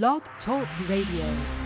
Blog Talk Radio.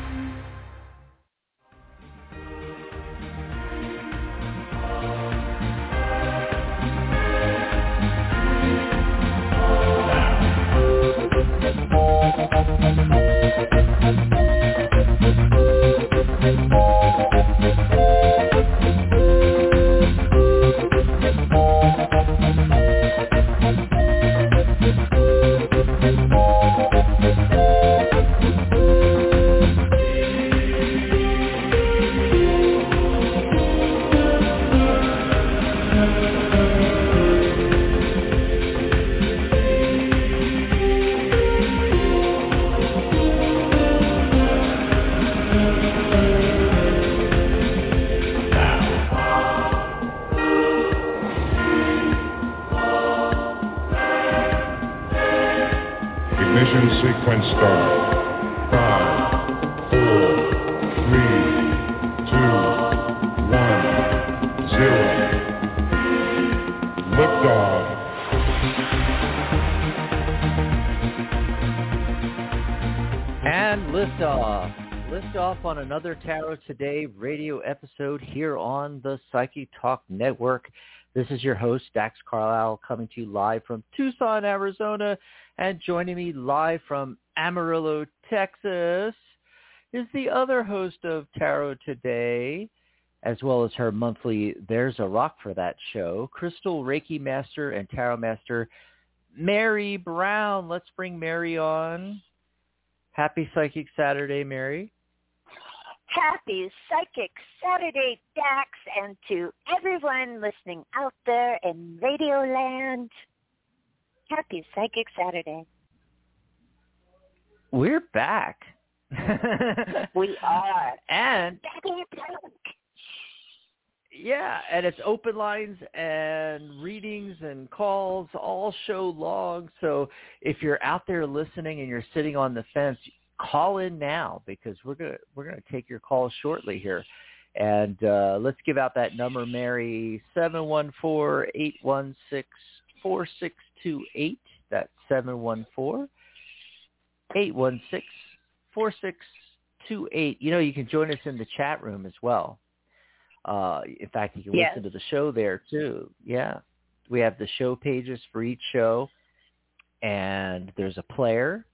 On another Tarot Today radio episode here on the Psychic Talk Network. This is your host, Dax Carlisle, coming to you live from Tucson, Arizona. And joining me live from Amarillo, Texas, is the other host of Tarot Today, as well as her monthly There's a Rock for That show, Crystal Reiki Master and Tarot Master, Mary Brown. Let's bring Mary on. Happy Psychic Saturday, Mary. Happy Psychic Saturday, Dax, and to everyone listening out there in Radio Land. Happy Psychic Saturday. We're back. We are. and Back in your block. yeah, and it's open lines and readings and calls all show long. So if you're out there listening and you're sitting on the fence, call in now because we're gonna we're gonna take your calls shortly here. And uh, let's give out that number, Mary, seven one four eight one six four six two eight. That's seven one four eight one six four six two eight. You know, you can join us in the chat room as well. Uh, in fact, you can Yes. listen to the show there too. Yeah, we have the show pages for each show, and there's a player,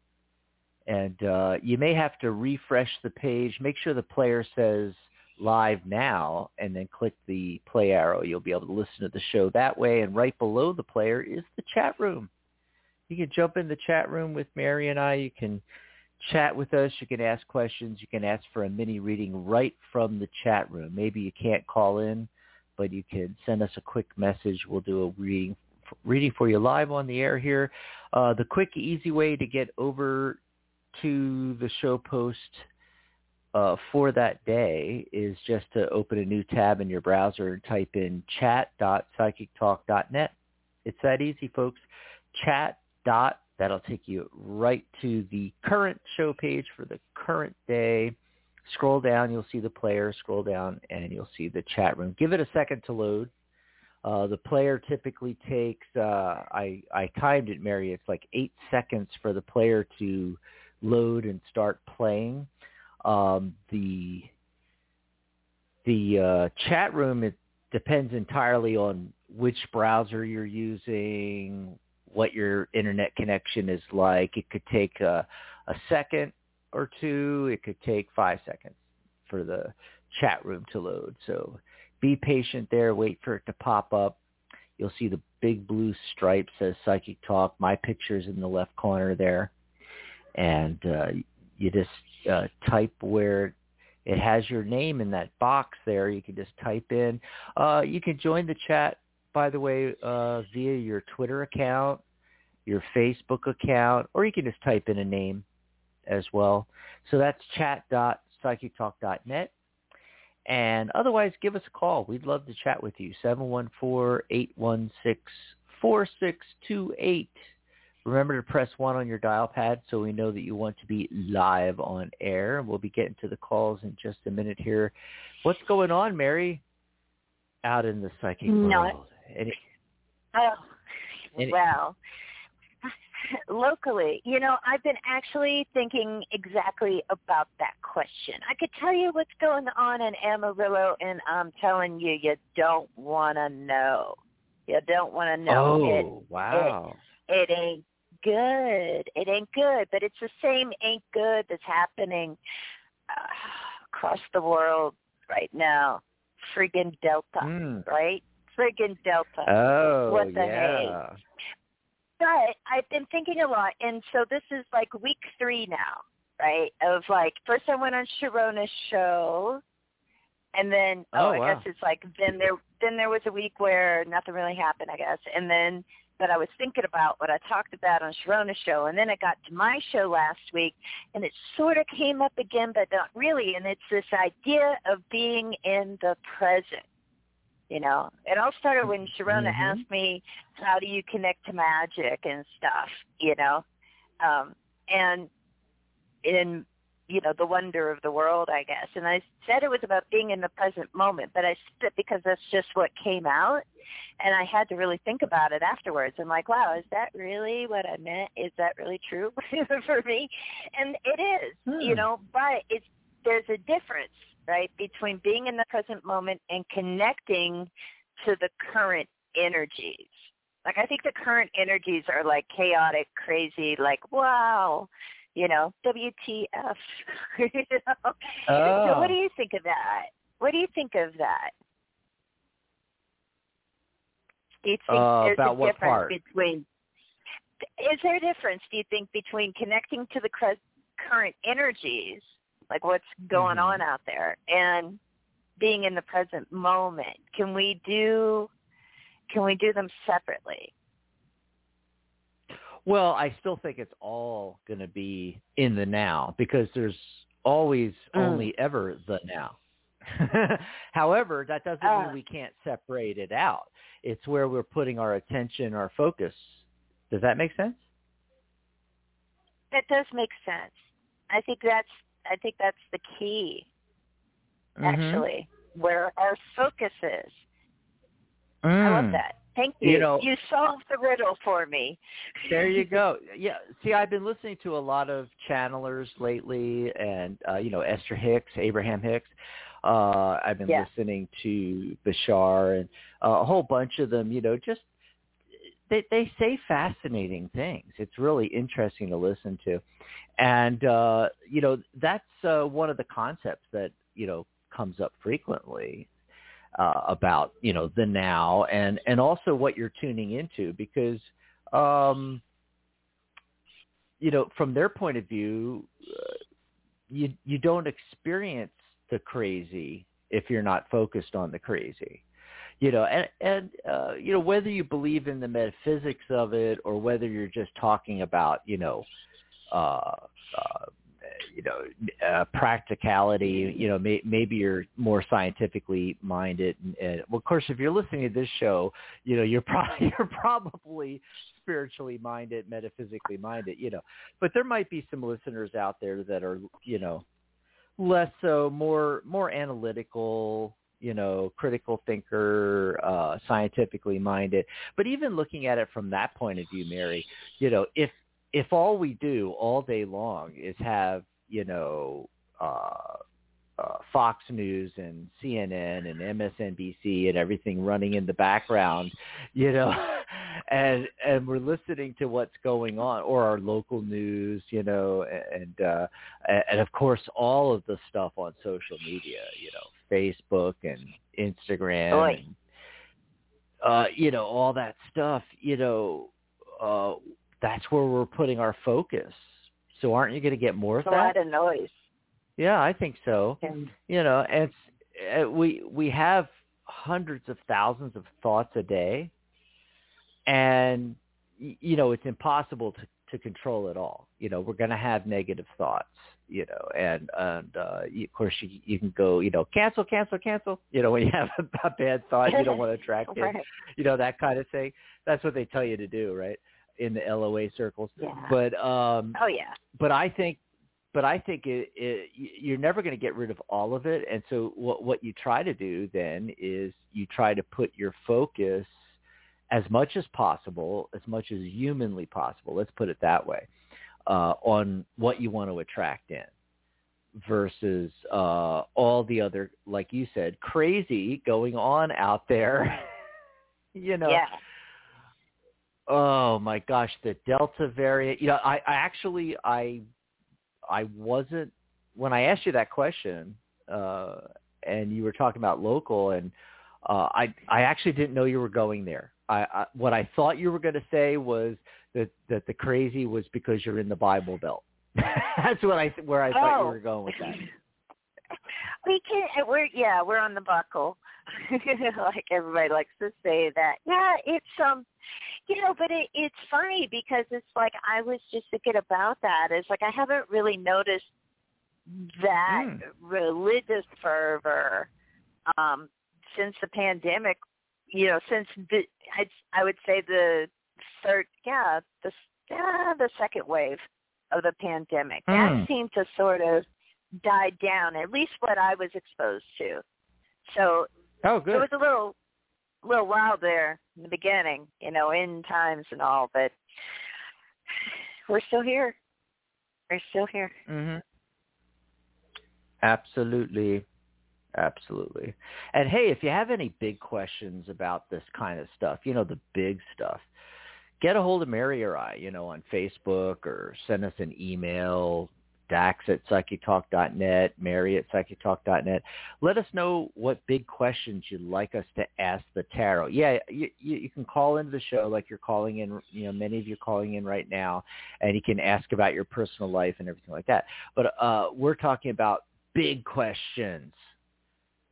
and uh, you may have to refresh the page. Make sure the player says live now, and then click the play arrow. You'll be able to listen to the show that way. And right below the player is the chat room. You can jump in the chat room with Mary and I. You can chat with us. You can ask questions. You can ask for a mini reading right from the chat room. Maybe you can't call in, but you can send us a quick message. We'll do a reading reading for you live on the air here. Uh, the quick, easy way to get over to the show post uh, for that day is just to open a new tab in your browser and type in chat.psychictalk.net. It's that easy, folks. Chat dot that'll take you right to the current show page for the current day. Scroll down, you'll see the player. Scroll down, and you'll see the chat room. Give it a second to load. Uh, the player typically takes, uh, I, I timed it, Mary, it's like eight seconds for the player to load and start playing. Um, the the uh, chat room, it depends entirely on which browser you're using, what your internet connection is like. It could take a, a second or two. It could take five seconds for the chat room to load. So be patient there. Wait for it to pop up. You'll see the big blue stripe says Psychic Talk. My picture's in the left corner there. And uh, you just uh, type where it has your name in that box there. You can just type in. Uh, you can join the chat, by the way, uh, via your Twitter account, your Facebook account, or you can just type in a name as well. So that's chat.psychictalk.net. And otherwise, give us a call. We'd love to chat with you. 714-816-4628. Remember to press 1 on your dial pad so we know that you want to be live on air. We'll be getting to the calls in just a minute here. What's going on, Mary, out in the psychic Not- world? Any, Oh, Any- well, locally, you know, I've been actually thinking exactly about that question. I could tell you what's going on in Amarillo, and I'm telling you, you don't want to know. You don't want to know. Oh, it, wow. It, it ain't good. It ain't good, but it's the same ain't good that's happening uh, across the world right now. Friggin' Delta, Mm. right? Friggin' Delta. Oh, What the yeah. But I've been thinking a lot, and so this is like week three now, right? Of like, first I went on Sharona's show, and then oh, Oh, I wow. guess it's like then there then there was a week where nothing really happened, I guess, and then but I was thinking about what I talked about on Sharona's show, and then it got to my show last week, and it sort of came up again, but not really, and it's this idea of being in the present. You know, it all started when Sharona Mhm. asked me, "How do you connect to magic and stuff?" You know, um, and in you know the wonder of the world, I guess. And I said it was about being in the present moment, but I said it because that's just what came out, and I had to really think about it afterwards. I'm like, "Wow, is that really what I meant? Is that really true for me?" And it is, you Hmm. know, but it's there's a difference right, between being in the present moment and connecting to the current energies. Like I think the current energies are like chaotic, crazy, like wow, you know, WTF. you know? Oh. So what do you think of that? What do you think of that? Do you think Uh, there's a difference part? between? Is there a difference? Do you think between connecting to the cre- current energies, like what's going Mhm. on out there, and being in the present moment? Can we do? Can we do them separately? Well, I still think it's all going to be in the now because there's always Mm. only ever the now. However, that doesn't Ah. mean we can't separate it out. It's where we're putting our attention, our focus. Does that make sense? That does make sense. I think that's I think that's the key actually, where our focus is. I love Mm. that. Thank you. You know- you solved the riddle for me. There you go. Yeah. See, I've been listening to a lot of channelers lately, and uh, you know Esther Hicks, Abraham Hicks. Uh, I've been Yeah. listening to Bashar and uh, a whole bunch of them. You know, just they they say fascinating things. It's really interesting to listen to, and uh, you know that's uh, one of the concepts that you know comes up frequently uh, about you know the now and and also what you're tuning into because um you know from their point of view uh, you you don't experience the crazy if you're not focused on the crazy. You know and and uh you know whether you believe in the metaphysics of it or whether you're just talking about you know uh uh you know uh, practicality you know may, maybe you're more scientifically minded. And, and well, of course if you're listening to this show you know you're probably you're probably spiritually minded metaphysically minded you know. But there might be some listeners out there that are you know less so more more analytical you know critical thinker uh scientifically minded. But even looking at it from that point of view mary you know if if all we do all day long is have you know uh uh, Fox News and CNN and MSNBC and everything running in the background, you know, and and we're listening to what's going on or our local news, you know, and uh and of course all of the stuff on social media, you know, Facebook and Instagram and uh you know, all that stuff, you know, uh that's where we're putting our focus. So aren't you going to get more of It's a lot that? of noise. Yeah, I think so And you know it's, uh, we we have hundreds of thousands of thoughts a day and you know it's impossible to to control it all you know we're going to have negative thoughts you know and and uh you, of course you you can go you know cancel cancel cancel you know when you have a, a bad thought you don't want to attract it right. you know that kind of thing that's what they tell you to do right in the LOA circles Yeah. but um oh yeah. but I think, but I think it, it, you're never going to get rid of all of it. And so what what you try to do then is you try to put your focus as much as possible, as much as humanly possible. Let's put it that way, uh, on what you want to attract in versus uh, all the other, like you said, crazy going on out there. you know. Yeah. Oh my gosh, the Delta variant. You know, I, I actually I I wasn't when I asked you that question, uh, and you were talking about local, and uh, I I actually didn't know you were going there. I, I what I thought you were going to say was that that the crazy was because you're in the Bible Belt. That's what I where I thought oh. you were going with that. We can. We're yeah. We're on the buckle, like everybody likes to say that. Yeah, it's um, you know, but it it's funny because it's like I was just thinking about that. It's like I haven't really noticed that Mm. religious fervor um since the pandemic. You know, since the I I would say the third yeah the yeah the second wave of the pandemic. Mm. That seemed to sort of died down, at least what I was exposed to. So Oh, good. it was a little little wild there in the beginning, you know, in times and all, but we're still here. We're still here. hmm Absolutely. Absolutely. And hey, if you have any big questions about this kind of stuff, you know, the big stuff, get a hold of Mary or I, you know, on Facebook or send us an email, dax at psychictalk.net, mary at psychictalk.net. Let us know what big questions you'd like us to ask the tarot. Yeah, you, you, you can call into the show like you're calling in, you know, many of you are calling in right now, and you can ask about your personal life and everything like that. But uh, we're talking about big questions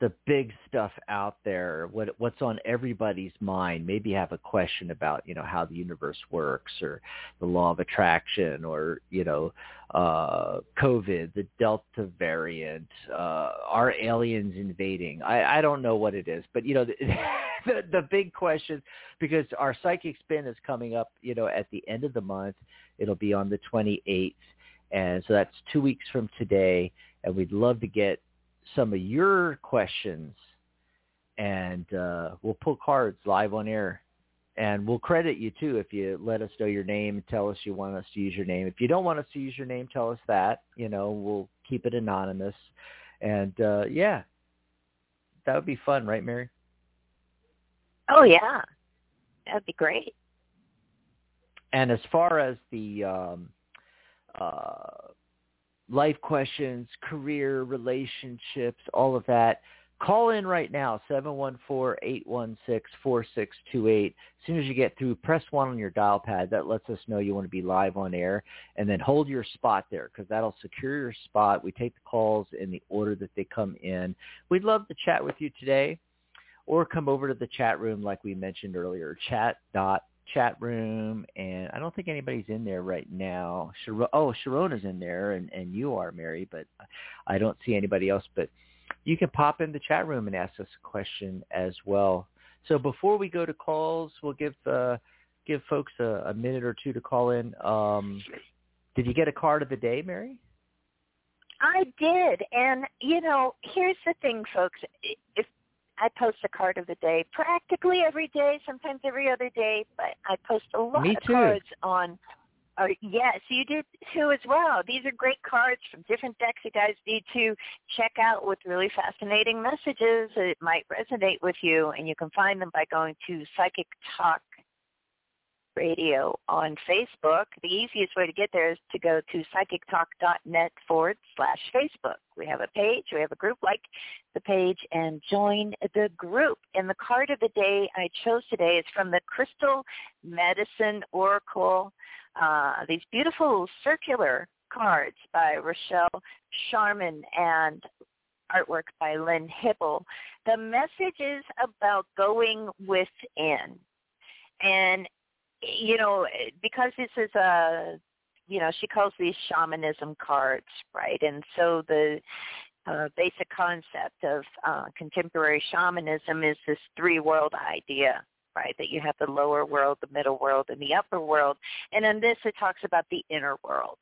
the big stuff out there, what what's on everybody's mind. Maybe have a question about, you know, how the universe works or the law of attraction or, you know, uh COVID, the Delta variant, uh are aliens invading? I, I don't know what it is, but you know, the, the the big question because our psychic spin is coming up, you know, at the end of the month. It'll be on the 28th. And so that's 2 weeks from today and we'd love to get some of your questions and uh, we'll pull cards live on air and we'll credit you too if you let us know your name and tell us you want us to use your name. If you don't want us to use your name, tell us that. You know, we'll keep it anonymous. And uh, yeah, that would be fun, right, Mary? Oh yeah. That'd be great. And as far as the um, uh, life questions, career, relationships, all of that, call in right now, 714-816-4628. As soon as you get through, press 1 on your dial pad. That lets us know you want to be live on air. And then hold your spot there because that'll secure your spot. We take the calls in the order that they come in. We'd love to chat with you today or come over to the chat room like we mentioned earlier, chat dot chat room and I don't think anybody's in there right now. Shar- oh, Sharona's in there and, and you are Mary, but I don't see anybody else. But you can pop in the chat room and ask us a question as well. So before we go to calls, we'll give uh, give folks a, a minute or two to call in. Um, did you get a card of the day, Mary? I did. And you know, here's the thing folks, if I post a card of the day practically every day, sometimes every other day, but I post a lot Me of too. cards on uh, yes, you did too as well. These are great cards from different decks you guys need to check out with really fascinating messages. It might resonate with you, and you can find them by going to Psychic Talk Radio on Facebook. The easiest way to get there is to go to psychictalk.net forward slash Facebook. We have a page, we have a group, like the page and join the group. And the card of the day I chose today is from the Crystal Medicine Oracle. Uh, these beautiful circular cards by Rochelle Sharman and artwork by Lynn Hibble. The message is about going within. And you know, because this is a, you know, she calls these shamanism cards, right? And so the uh, basic concept of uh, contemporary shamanism is this three-world idea, right? That you have the lower world, the middle world, and the upper world. And in this, it talks about the inner world.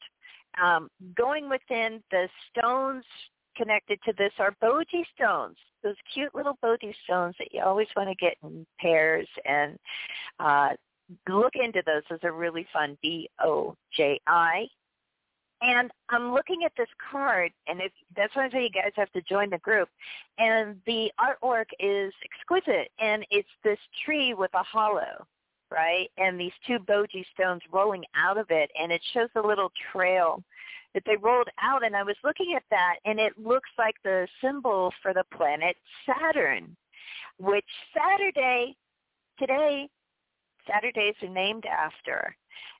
Um, going within the stones connected to this are boji stones, those cute little boji stones that you always want to get in pairs and uh, look into those. Those are really fun. B-O-J-I. And I'm looking at this card, and if, that's why I say you guys have to join the group. And the artwork is exquisite, and it's this tree with a hollow right? And these two boji stones rolling out of it, and it shows a little trail that they rolled out. And I was looking at that, and it looks like the symbol for the planet Saturn, which Saturday, today, Saturdays are named after.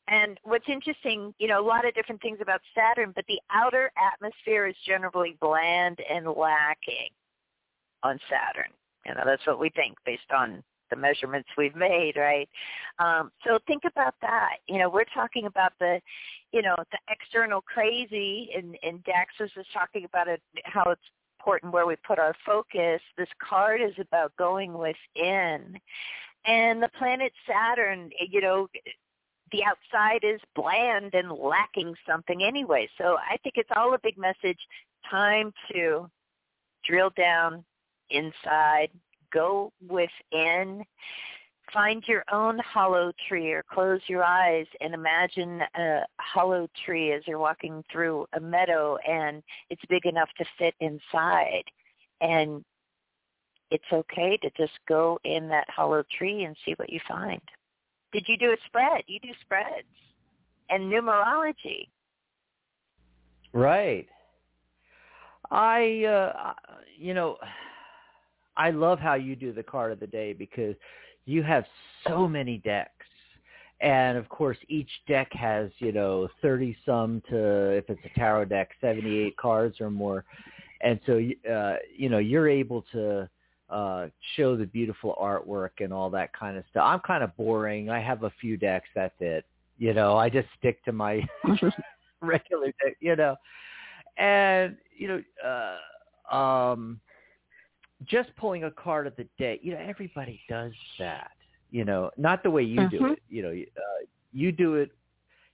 And what's interesting, you know, a lot of different things about Saturn, but the outer atmosphere is generally bland and lacking on Saturn. You know, that's what we think based on the measurements we've made, right? Um, so think about that. You know, we're talking about the, you know, the external crazy, and, and Daxus is talking about it, how it's important where we put our focus. This card is about going within. And the planet Saturn, you know, the outside is bland and lacking something anyway. So I think it's all a big message. Time to drill down inside, go within, find your own hollow tree or close your eyes and imagine a hollow tree as you're walking through a meadow and it's big enough to fit inside. And it's okay to just go in that hollow tree and see what you find. Did you do a spread? You do spreads and numerology. Right. I, uh, you know, I love how you do the card of the day because you have so many decks. And of course, each deck has, you know, 30 some to, if it's a tarot deck, 78 cards or more. And so, uh, you know, you're able to uh, show the beautiful artwork and all that kind of stuff. I'm kind of boring. I have a few decks. That's it. You know, I just stick to my regular deck, you know. And, you know, uh, um, just pulling a card of the day. You know, everybody does that. You know, not the way you mm-hmm. do it. You know, uh, you do it.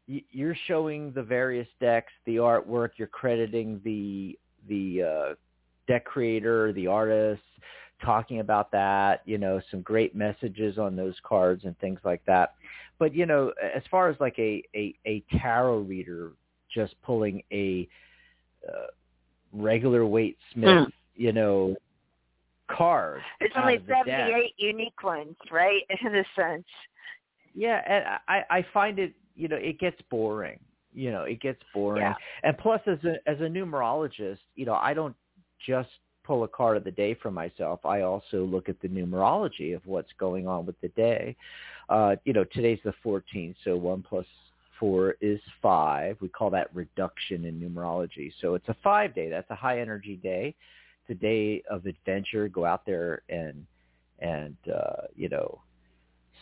You're showing the various decks, the artwork. You're crediting the the uh, deck creator, the artist, talking about that. You know, some great messages on those cards and things like that. But you know, as far as like a a, a tarot reader just pulling a uh, regular Waite Smith, mm. you know, card. There's only 78 unique ones, right? In a sense. Yeah, and I I find it, you know, it gets boring. You know, it gets boring. Yeah. And plus as a as a numerologist, you know, I don't just pull a card of the day for myself. I also look at the numerology of what's going on with the day. Uh, you know, today's the 14th, so 1 plus 4 is 5. We call that reduction in numerology. So it's a 5 day. That's a high energy day it's a day of adventure. Go out there and and uh, you know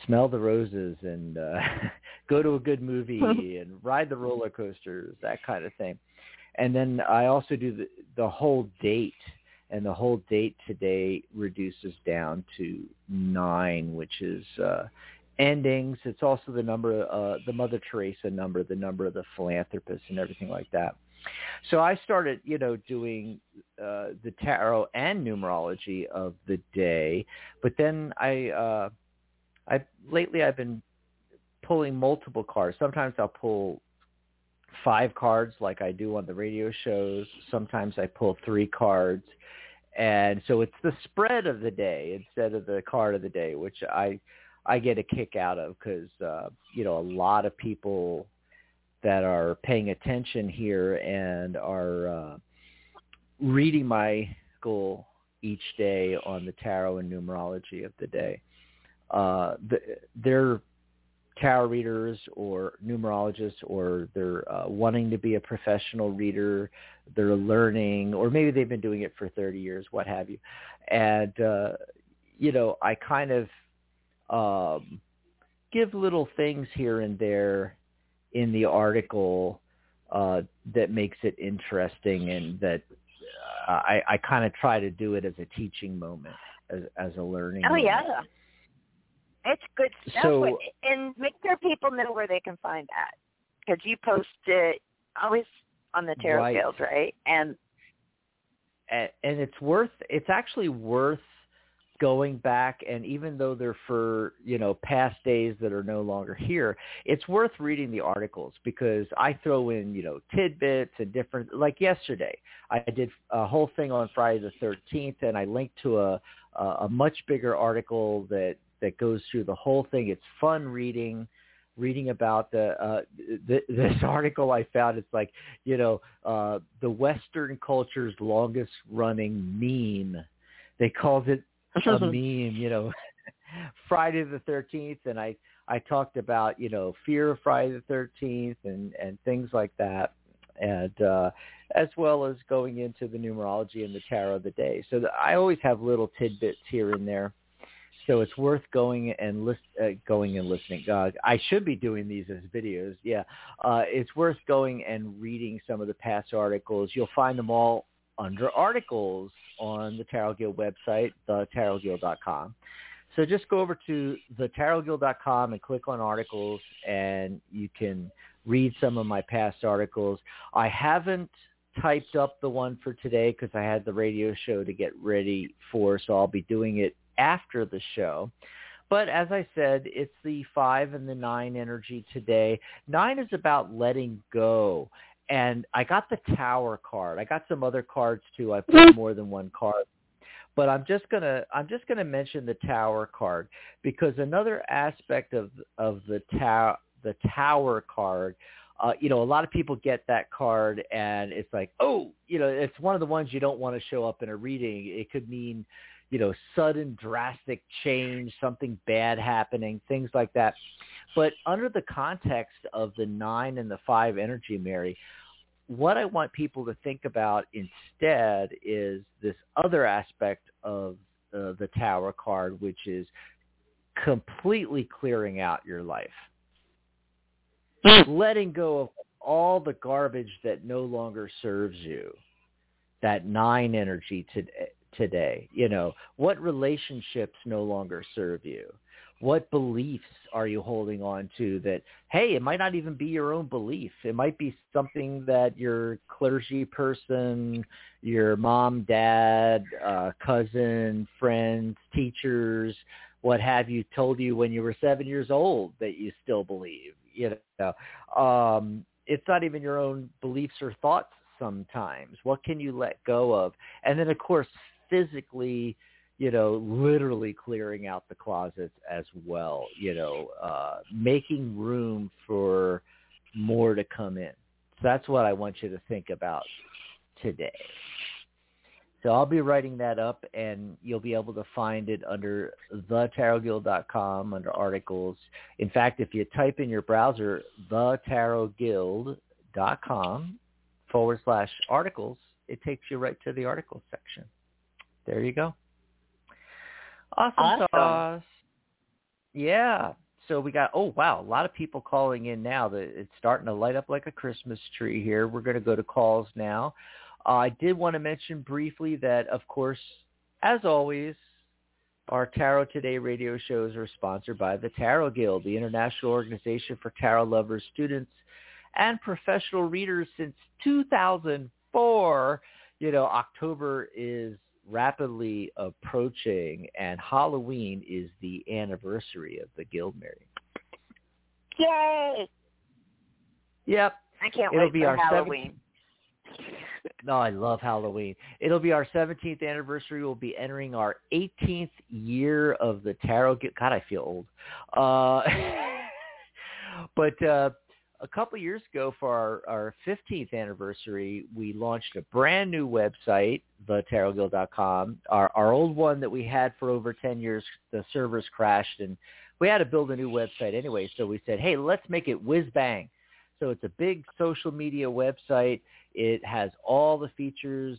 smell the roses and uh, go to a good movie and ride the roller coasters, that kind of thing. And then I also do the the whole date, and the whole date today reduces down to nine, which is uh, endings. It's also the number, uh, the Mother Teresa number, the number of the philanthropist, and everything like that. So I started, you know, doing uh, the tarot and numerology of the day, but then I, uh, I lately I've been pulling multiple cards. Sometimes I'll pull five cards like I do on the radio shows. Sometimes I pull three cards. And so it's the spread of the day instead of the card of the day, which I I get a kick out of because uh, you know a lot of people that are paying attention here and are uh, reading my goal each day on the tarot and numerology of the day. Uh, the, they're tarot readers or numerologists or they're uh, wanting to be a professional reader, they're learning, or maybe they've been doing it for 30 years, what have you. And, uh, you know, I kind of um, give little things here and there in the article uh, that makes it interesting and that uh, I, I kind of try to do it as a teaching moment, as, as a learning. Oh moment. yeah, it's good stuff. So, and make sure people know where they can find that because you post it always on the tarot right. field, right? And and, it's worth. It's actually worth going back and even though they're for you know past days that are no longer here it's worth reading the articles because i throw in you know tidbits and different like yesterday i did a whole thing on friday the 13th and i linked to a a much bigger article that that goes through the whole thing it's fun reading reading about the, uh, th- this article I found. It's like, you know, uh, the Western culture's longest running meme. They called it a meme, you know, Friday the 13th. And I, I talked about, you know, fear of Friday the 13th and, and things like that. And, uh, as well as going into the numerology and the tarot of the day. So the, I always have little tidbits here and there. So it's worth going and list, uh, going and listening. Uh, I should be doing these as videos. Yeah, uh, it's worth going and reading some of the past articles. You'll find them all under articles on the Tarot Guild website, thetarotguild.com. So just go over to thetarotguild.com and click on articles, and you can read some of my past articles. I haven't typed up the one for today because I had the radio show to get ready for, so I'll be doing it after the show. But as I said, it's the five and the nine energy today. Nine is about letting go and I got the tower card. I got some other cards too. I put more than one card. But I'm just gonna I'm just gonna mention the tower card because another aspect of of the tower the tower card, uh, you know, a lot of people get that card and it's like, oh, you know, it's one of the ones you don't want to show up in a reading. It could mean, you know, sudden drastic change, something bad happening, things like that. But under the context of the nine and the five energy, Mary, what I want people to think about instead is this other aspect of uh, the Tower card, which is completely clearing out your life. Letting go of all the garbage that no longer serves you. That nine energy today, today. You know, what relationships no longer serve you? what beliefs are you holding on to that hey it might not even be your own belief it might be something that your clergy person your mom dad uh cousin friends teachers what have you told you when you were seven years old that you still believe you know um it's not even your own beliefs or thoughts sometimes what can you let go of and then of course physically you know, literally clearing out the closets as well, you know, uh, making room for more to come in. So that's what I want you to think about today. So I'll be writing that up, and you'll be able to find it under thetarotguild.com under articles. In fact, if you type in your browser thetarotguild.com forward slash articles, it takes you right to the articles section. There you go. Awesome, awesome. sauce. Yeah. So we got oh wow, a lot of people calling in now. That it's starting to light up like a Christmas tree here. We're going to go to calls now. Uh, I did want to mention briefly that, of course, as always, our Tarot Today radio shows are sponsored by the Tarot Guild, the international organization for tarot lovers, students, and professional readers since 2004. You know, October is rapidly approaching, and Halloween is the anniversary of the Guild, Mary. Yay! Yep. I can't It'll wait be for our Halloween. 17th... No, I love Halloween. It'll be our 17th anniversary. We'll be entering our 18th year of the Tarot God, I feel old. Uh, but uh, a couple years ago for our, our 15th anniversary, we launched a brand new website, thetarotguild.com. Our, our old one that we had for over 10 years, the servers crashed and we had to build a new website anyway. So we said, hey, let's make it whiz bang. So it's a big social media website. It has all the features,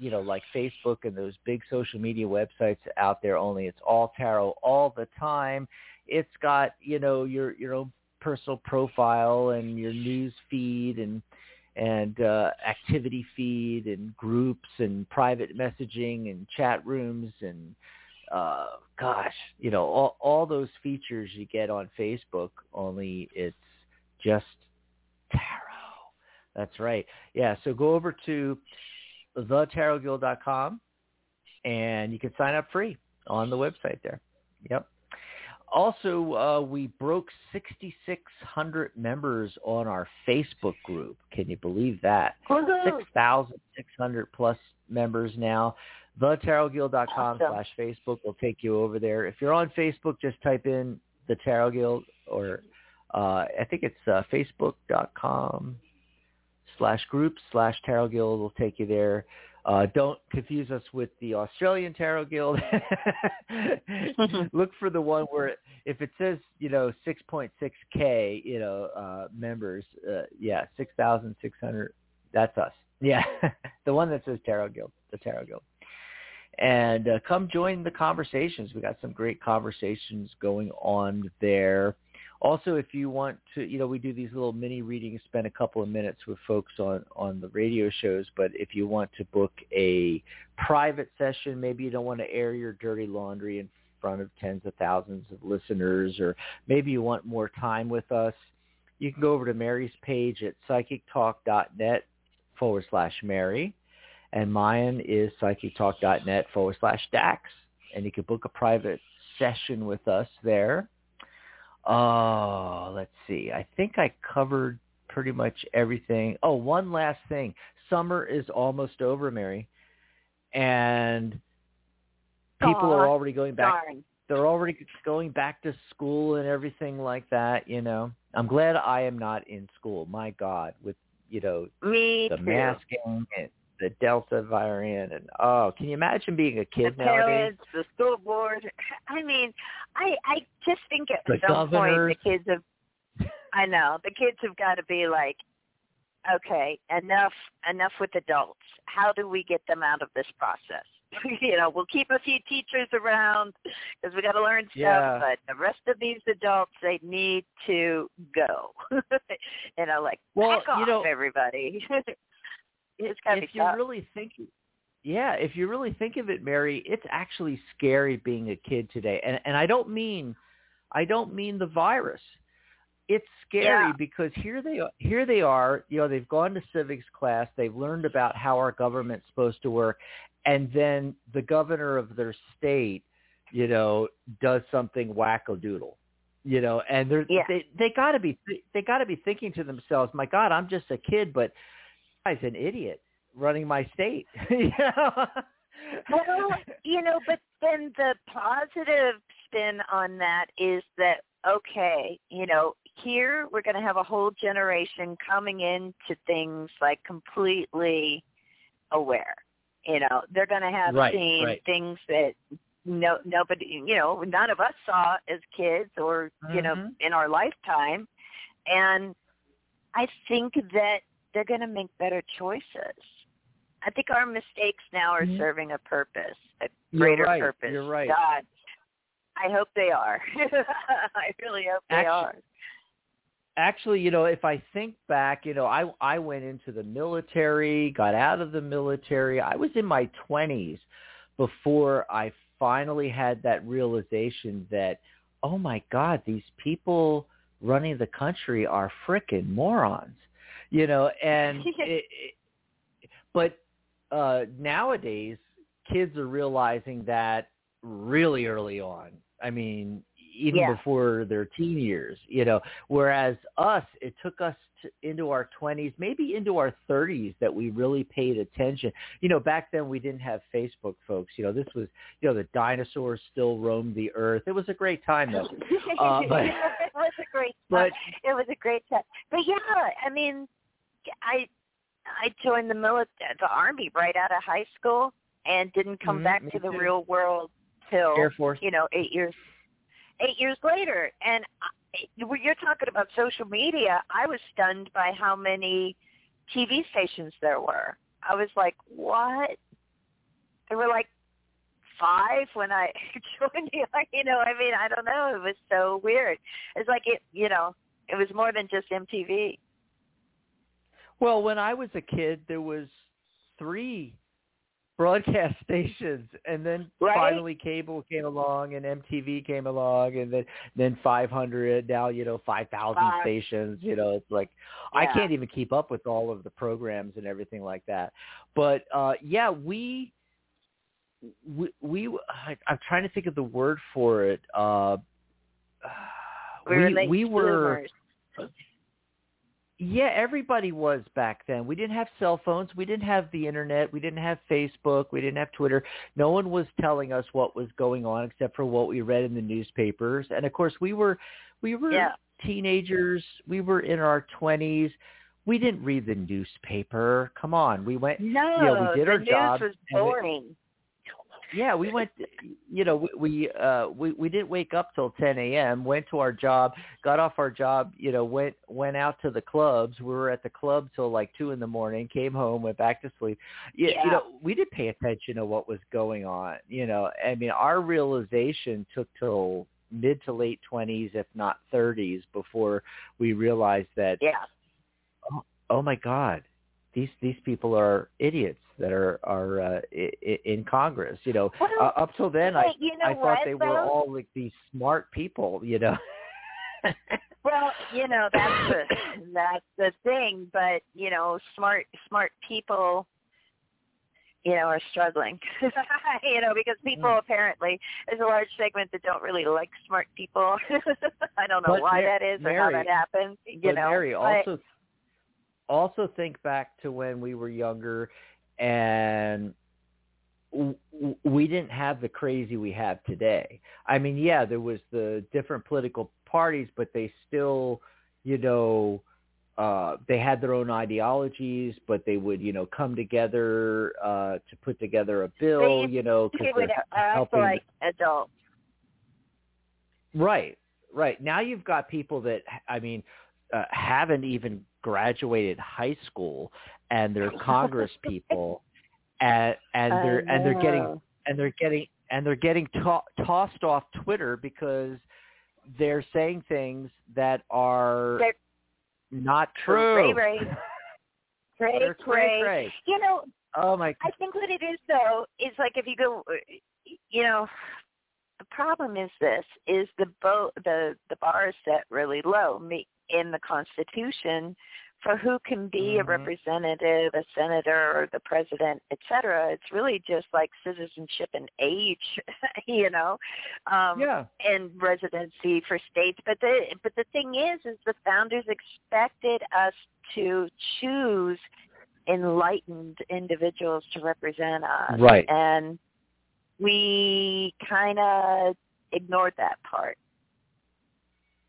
you know, like Facebook and those big social media websites out there. Only it's all tarot all the time. It's got, you know, your your own personal profile and your news feed and and uh, activity feed and groups and private messaging and chat rooms and uh, gosh, you know all all those features you get on Facebook. Only it's just tarot. That's right. Yeah. So go over to thetarotguild.com, and you can sign up free on the website there. Yep. Also, uh, we broke 6,600 members on our Facebook group. Can you believe that? 6,600 plus members now. TheTarotGuild.com Awesome. slash Facebook will take you over there. If you're on Facebook, just type in The Tarot Guild or uh, I think it's uh, Facebook.com slash group slash Tarot Guild will take you there. Uh, don't confuse us with the Australian Tarot Guild. Look for the one where if it says, you know, 6.6K, you know, uh, members, uh, yeah, 6,600, that's us. Yeah, the one that says Tarot Guild, the Tarot Guild. And uh, come join the conversations. We got some great conversations going on there. Also, if you want to, you know, we do these little mini readings, spend a couple of minutes with folks on, on the radio shows, but if you want to book a private session, maybe you don't want to air your dirty laundry in front of tens of thousands of listeners, or maybe you want more time with us, you can go over to Mary's page at psychictalk.net forward slash Mary, and mine is psychictalk.net forward slash Dax, and you can book a private session with us there. Oh, let's see. I think I covered pretty much everything. Oh, one last thing. Summer is almost over, Mary. And people Aw, are already going back Darn. they're already going back to school and everything like that, you know. I'm glad I am not in school. My God, with you know Me the too. masking and the Delta variant, and oh, can you imagine being a the kid nowadays? parents, the school board. I mean, I I just think at The some point the kids have. I know the kids have got to be like, okay, enough, enough with adults. How do we get them out of this process? you know, we'll keep a few teachers around because we got to learn stuff. Yeah. But the rest of these adults, they need to go. you know, like Well, you know, everybody. it's be if you really think yeah if you really think of it mary it's actually scary being a kid today and and i don't mean i don't mean the virus it's scary Yeah. because here they are here they are you know they've gone to civics class they've learned about how our government's supposed to work and then the governor of their state you know does something wackadoodle you know and they're Yeah. they they got to be they got to be thinking to themselves my god i'm just a kid but guy's an idiot running my state. you know? well, you know, but then the positive spin on that is that okay, you know, here we're going to have a whole generation coming into things like completely aware. You know, they're going to have Right, seen right. things that no nobody, you know, none of us saw as kids or you know Mhm. in our lifetime, and I think that they're going to make better choices. I think our mistakes now are Mhm. serving a purpose, a greater right, purpose. you're right. God, I hope they are. I really hope they Actu- are. Actually, you know, if I think back, you know, I I went into the military, got out of the military. I was in my 20s before I finally had that realization that oh my god, these people running the country are frickin' morons. You know, and it, it, but uh nowadays kids are realizing that really early on. I mean, even Yeah. before their teen years, you know, whereas us, it took us to, into our 20s, maybe into our 30s that we really paid attention. You know, back then we didn't have Facebook folks. You know, this was, you know, the dinosaurs still roamed the earth. It was a great time though. Uh, but- it was a great But it was a great time. But yeah, I mean, I I joined the military, the army right out of high school, and didn't come Mhm, back to the too. real world till Air Force. you know eight years eight years later. And I, you're talking about social media, I was stunned by how many TV stations there were. I was like, what? There were like five when I joined the. You know, I mean, I don't know. It was so weird. It's like it, you know, it was more than just MTV. Well, when I was a kid, there was three broadcast stations and then Right. finally cable came along and MTV came along and then then 500 now you know 5000 Five. stations you know it's like I can't even keep up with all of the programs and everything like that but uh yeah we we, we I, I'm trying to think of the word for it uh We we, we were bloomers. Yeah, everybody was back then. We didn't have cell phones. We didn't have the internet. We didn't have Facebook. We didn't have Twitter. No one was telling us what was going on except for what we read in the newspapers. And of course, we were we were Yeah. teenagers. We were in our 20s. We didn't read the newspaper. Come on. We went No, Yeah, we did the our news job, was boring. Yeah, we went. You know, we we uh, we we didn't wake up till 10 a.m. Went to our job, got off our job. You know, went went out to the clubs. We were at the club till like two in the morning. Came home, went back to sleep. You, Yeah. you know, we didn't pay attention to what was going on. You know, I mean, our realization took till mid to late 20s, if not 30s, before we realized that Yeah. oh my god these these people are idiots that are are uh, i- i- in congress you know Well, uh, up till then i you know i thought what, they were all like these smart people you know Well, you know that's the that's the thing, but you know, smart smart people, you know, are struggling. you know, because people Mm. apparently there's a large segment that don't really like smart people. I don't know But why that is or how that happens. You but know, Mary, but- also think back to when we were younger and we didn't have the crazy we have today. I mean, yeah, there was the different political parties, but they still, you know, uh they had their own ideologies, but they would, you know, come together uh to put together a bill, They- you know, because they're helping like adults. Right, right. Now you've got people that I mean uh, haven't even graduated high school, and they're Congress people, and and they're and they're getting and they're getting and they're getting to- tossed off Twitter because they're saying things that are They're not true. Cray, cray, cray, cray cray. You know, Oh my! I think what it is though is like if you go, you know, the problem is this: is the bo- the the bar is set really low me- in the Constitution for who can be a Mhm. representative, a senator, or the president, et cetera. It's really just like citizenship and age, you know, um, Yeah. and residency for states. But the but the thing is, is the founders expected us to choose enlightened individuals to represent us, Right. and we kind of ignored that part.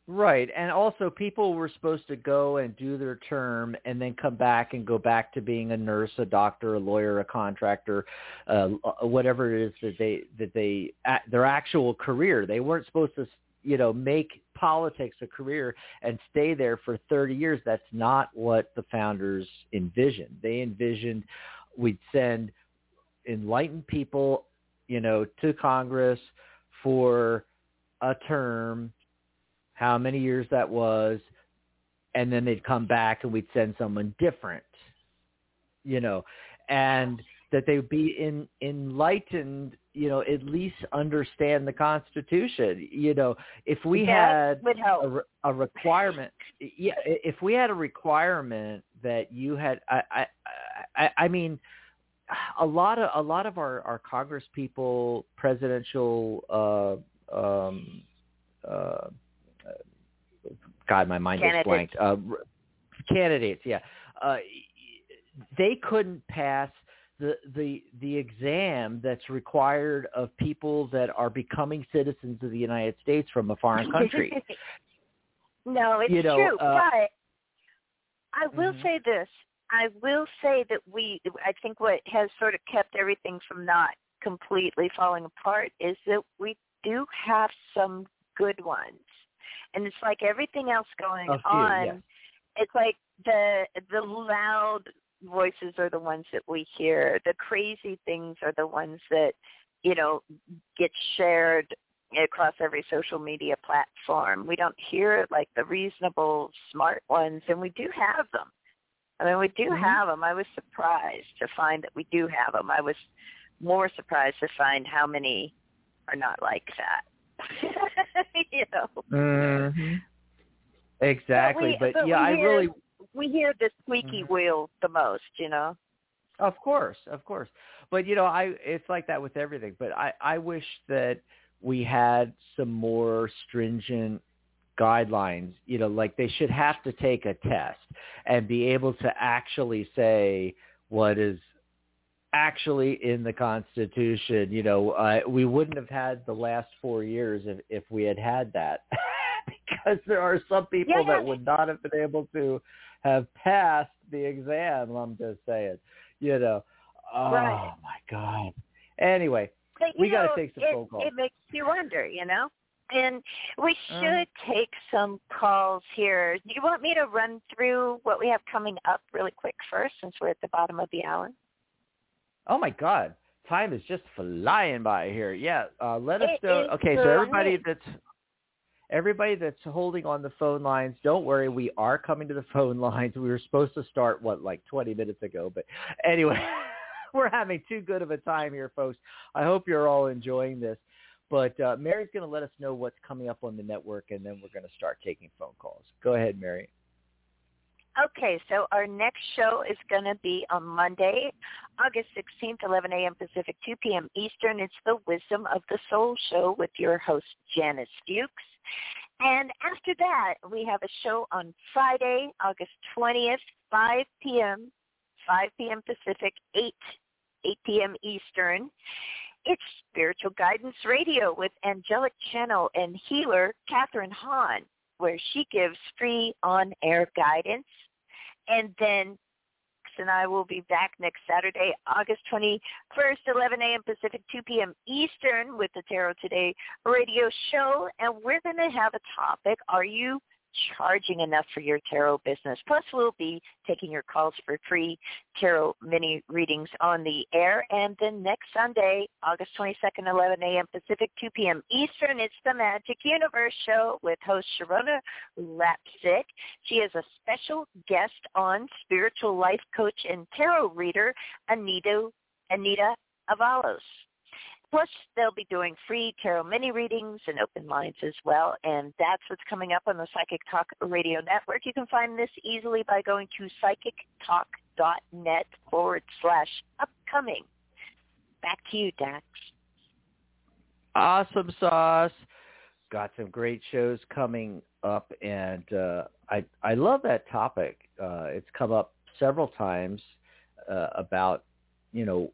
Right. And also people were supposed to go and do their term and then come back and go back to being a nurse, a doctor, a lawyer, a contractor, uh whatever it is that they that they their actual career. They weren't supposed to, you know, make politics a career and stay there for 30 years. That's not what the founders envisioned. They envisioned we'd send enlightened people, you know, to Congress for a term how many years that was, and then they'd come back and we'd send someone different, you know, and that they would be in, enlightened, you know, at least understand the Constitution. You know, if we that had a, a requirement, yeah, if we had a requirement that you had, I, I, I, I mean, a lot of a lot of our our Congress people, presidential, uh, um, uh, God, my mind is blanked. Uh, candidates, yeah, uh, they couldn't pass the the the exam that's required of people that are becoming citizens of the United States from a foreign country. no, it's You know, true. uh, but I will Mhm. say this. I will say that we, I think what has sort of kept everything from not completely falling apart is that we do have some good ones. And it's like everything else going on. yes. It's like the the loud voices are the ones that we hear. The crazy things are the ones that, you know, get shared across every social media platform. We don't hear like the reasonable, smart ones, and we do have them. I mean, we do Mhm. have them. I was surprised to find that we do have them. I was more surprised to find how many are not like that. you know. Mhm. Exactly, But we- but, but yeah, I hear- really We hear the squeaky Mhm. wheel the most, you know. Of course, of course. But you know, I it's like that with everything. But I I wish that we had some more stringent guidelines. You know, like they should have to take a test and be able to actually say what is actually in the Constitution. You know, uh, we wouldn't have had the last four years if if we had had that. because there are some people Yeah, yeah. that would not have been able to have passed the exam. I'm just saying you know. Oh Right. my God. Anyway, But, We gotta take some it, phone calls. It makes you wonder, you know. And we Uh. should take some calls here. Do you want me to run through what we have coming up really quick first, since we're at the bottom of the hour? Oh my God, time is just flying by here. Yeah, uh, let us know. Okay, so everybody that's everybody that's holding on the phone lines, don't worry, we are coming to the phone lines. We were supposed to start what like 20 minutes ago, but anyway, we're having too good of a time here, folks. I hope you're all enjoying this. But uh, Mary's going to let us know what's coming up on the network, and then we're going to start taking phone calls. Go ahead, Mary. Okay, so our next show is going to be on Monday, August 16th, 11 a.m. Pacific, 2 p.m. Eastern. It's the Wisdom of the Soul show with your host, Janice Fuchs. And after that, we have a show on Friday, August 20th, 5 p.m., 5 p.m. Pacific, 8, 8 p.m. Eastern. It's Spiritual Guidance Radio with angelic channel and healer Catherine Hahn, where she gives free on-air guidance. And then and I will be back next Saturday, August 21st, 11 a.m. Pacific, 2 p.m. Eastern with the Tarot Today radio show. And we're going to have a topic, are you charging enough for your tarot business? Plus, we'll be taking your calls for free tarot mini readings on the air. And then next Sunday, August 22nd, 11 a.m. Pacific, 2 p.m. Eastern, it's the Magic Universe show with host Sharona Lapsick. She is a special guest on spiritual life coach and tarot reader Anita, Anita Avalos. Plus, they'll be doing free tarot mini readings and open lines as well. And that's what's coming up on the Psychic Talk Radio Network. You can find this easily by going to psychictalk.net forward slash upcoming. Back to you, Dax. Awesome sauce. Got some great shows coming up, and uh, I I love that topic. Uh, it's come up several times uh, about you know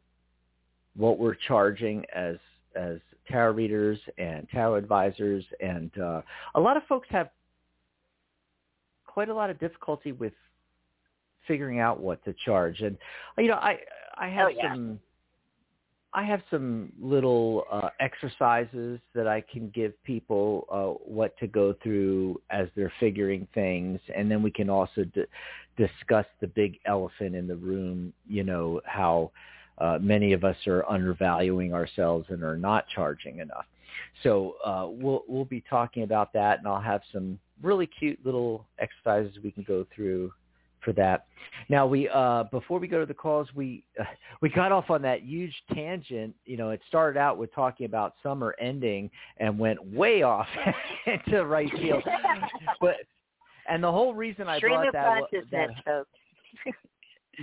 what we're charging as as tarot readers and tarot advisors, and uh, a lot of folks have quite a lot of difficulty with figuring out what to charge. And you know, I I have Oh, yeah. some I have some little uh, exercises that I can give people uh, what to go through as they're figuring things, and then we can also d- discuss the big elephant in the room. You know how uh, many of us are undervaluing ourselves and are not charging enough. So uh, we'll we'll be talking about that, and I'll have some really cute little exercises we can go through for that. Now we uh before we go to the calls, we uh, we got off on that huge tangent. You know, it started out with talking about summer ending and went way off into right field. But and the whole reason I Stream brought that, wa- consciousness, that.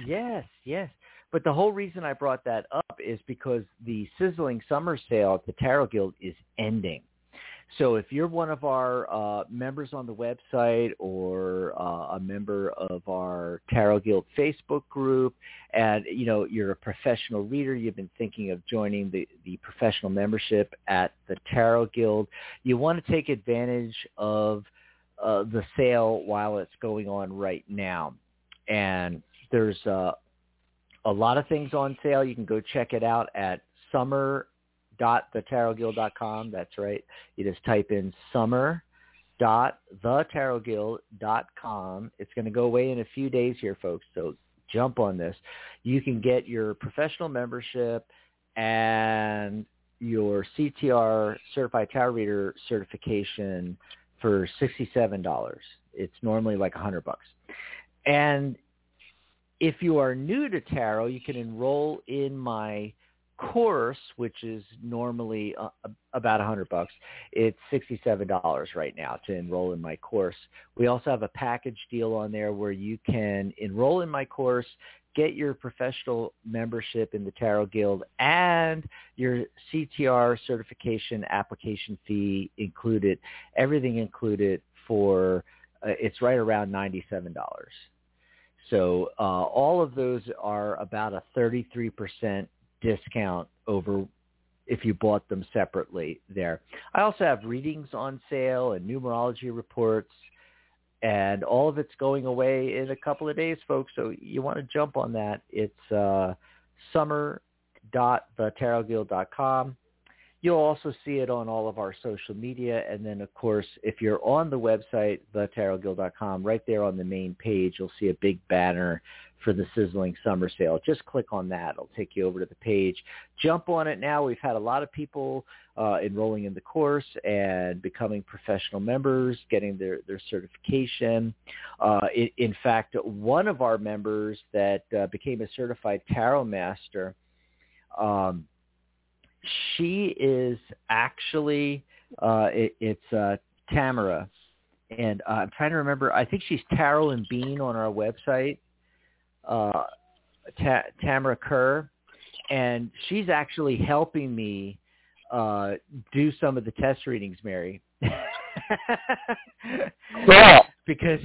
Yes, yes. But the whole reason I brought that up is because the sizzling summer sale at the Tarot Guild is ending. So if you're one of our uh, members on the website or uh, a member of our Tarot Guild Facebook group, and you know you're a professional reader, you've been thinking of joining the, the professional membership at the Tarot Guild, you want to take advantage of uh, the sale while it's going on right now. And there's uh, a lot of things on sale. You can go check it out at summer.thetarotguild.com. That's right. You just type in summer.thetarotguild.com. It's going to go away in a few days here, folks. So jump on this. You can get your professional membership and your CTR Certified Tarot Reader certification for $67. It's normally like a 100 bucks. And if you are new to tarot, you can enroll in my course, which is normally uh, about a hundred bucks. It's sixty-seven dollars right now to enroll in my course. We also have a package deal on there where you can enroll in my course, get your professional membership in the Tarot Guild, and your CTR certification application fee included. Everything included for uh, it's right around ninety-seven dollars. So uh, all of those are about a 33% discount over if you bought them separately there. I also have readings on sale and numerology reports and all of it's going away in a couple of days, folks. So you want to jump on that. It's uh, summer.thetarotguild.com. You'll also see it on all of our social media. And then, of course, if you're on the website, thetarotguild.com, right there on the main page, you'll see a big banner for the sizzling summer sale. Just click on that. It'll take you over to the page. Jump on it now. We've had a lot of people uh, enrolling in the course and becoming professional members, getting their, their certification. Uh, in, fact, one of our members that uh, became a certified tarot master, um, she is actually uh, it, it's uh, Tamara, and uh, I'm trying to remember. I think she's Tarot and Bean on our website. Uh, Ta- Tamara Kerr, and she's actually helping me uh, do some of the test readings, Mary. yeah. because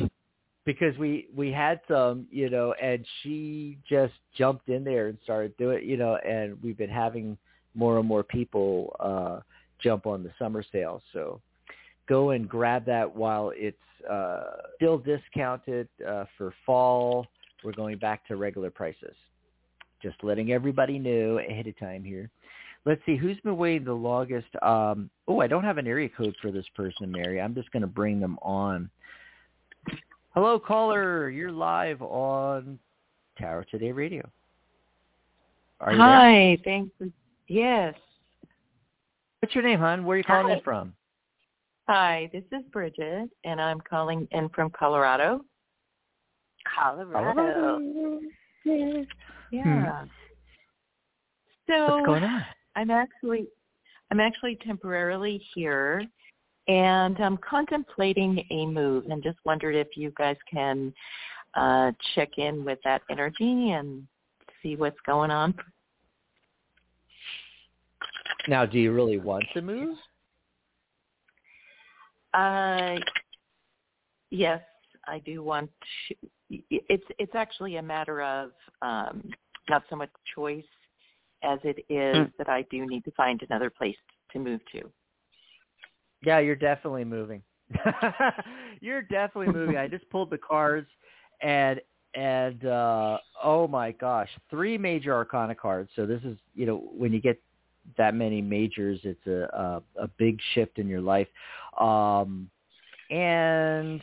because we we had some, you know, and she just jumped in there and started doing, you know, and we've been having more and more people uh, jump on the summer sale. So go and grab that while it's uh, still discounted uh, for fall. We're going back to regular prices. Just letting everybody know ahead of time here. Let's see who's been waiting the longest. Um, oh, I don't have an area code for this person, Mary. I'm just going to bring them on. Hello, caller. You're live on Tarot Today Radio. Hi. There? Thanks Yes. What's your name, hon? Where are you calling Hi. in from? Hi, this is Bridget, and I'm calling in from Colorado. Colorado. Yeah. yeah. Hmm. So What's going on? I'm actually I'm actually temporarily here and I'm contemplating a move and just wondered if you guys can uh check in with that energy and see what's going on now, do you really want to move? Uh, yes, I do want to. It's it's actually a matter of um, not so much choice as it is mm. that I do need to find another place to move to. Yeah, you're definitely moving. you're definitely moving. I just pulled the cards and and uh oh my gosh, three major arcana cards. So this is, you know, when you get that many majors. It's a a, a big shift in your life, um, and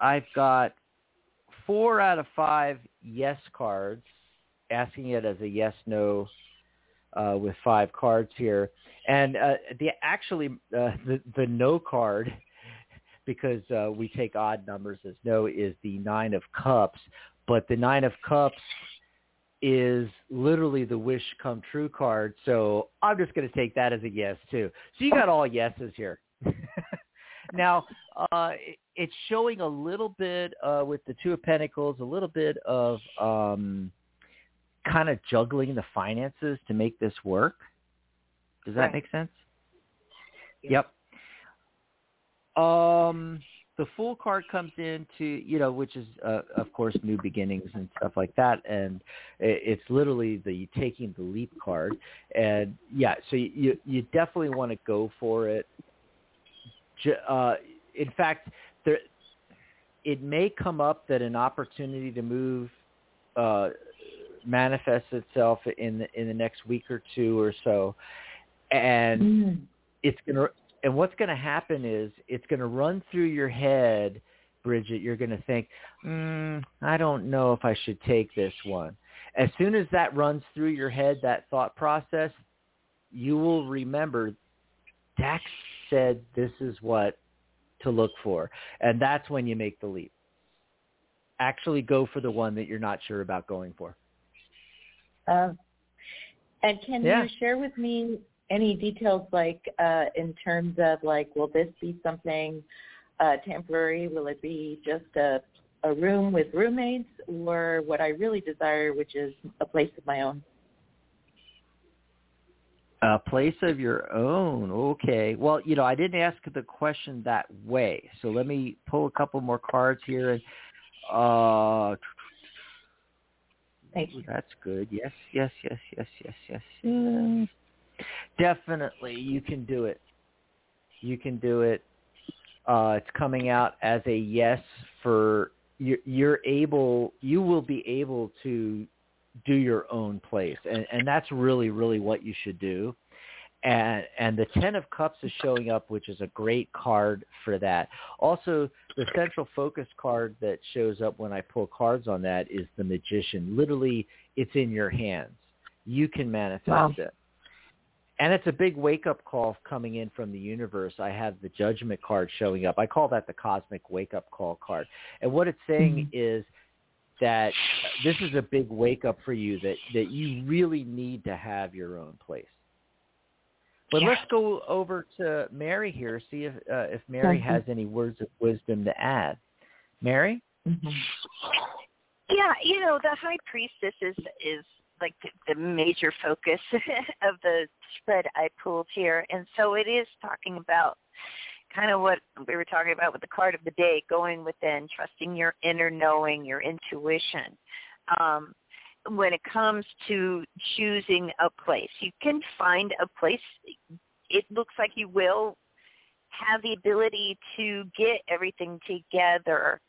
I've got four out of five yes cards, asking it as a yes no uh, with five cards here, and uh, the actually uh, the the no card because uh, we take odd numbers as no is the nine of cups, but the nine of cups is literally the wish come true card. So I'm just going to take that as a yes too. So you got all yeses here. now, uh, it's showing a little bit uh, with the two of pentacles, a little bit of um, kind of juggling the finances to make this work. Does that right. make sense? Yep. Um, the Fool card comes in to you know which is uh, of course new beginnings and stuff like that and it's literally the taking the leap card and yeah so you you definitely want to go for it uh, in fact there it may come up that an opportunity to move uh, manifests itself in the, in the next week or two or so and mm. it's going to and what's going to happen is it's going to run through your head, Bridget. You're going to think, mm, I don't know if I should take this one. As soon as that runs through your head, that thought process, you will remember Dax said this is what to look for. And that's when you make the leap. actually go for the one that you're not sure about going for. Uh, and can Yeah. you share with me any details, like uh, in terms of like, will this be something uh, temporary? Will it be just a a room with roommates, or what I really desire, which is a place of my own? A place of your own. Okay. Well, you know, I didn't ask the question that way. So let me pull a couple more cards here and uh Thank you. that's good. Yes, yes, yes, yes, yes, yes, yes. Definitely you can do it. You can do it. Uh it's coming out as a yes for you're, you're able you will be able to do your own place and and that's really really what you should do and and the 10 of cups is showing up which is a great card for that also the central focus card that shows up when i pull cards on that is the magician literally it's in your hands you can manifest Wow. it and it's a big wake up call coming in from the universe i have the judgment card showing up i call that the cosmic wake up call card and what it's saying is that this is a big wake up for you that that you really need to have your own place. But Yeah. let's go over to Mary here, see if uh, if Mary Mhm. has any words of wisdom to add. Mary? hmm Yeah, you know, the high priestess is is like the, the major focus of the spread I pulled here, and so it is talking about kind of what we were talking about with the card of the day, going within, trusting your inner knowing, your intuition. Um, when it comes to choosing a place, you can find a place. It looks like you will have the ability to get everything together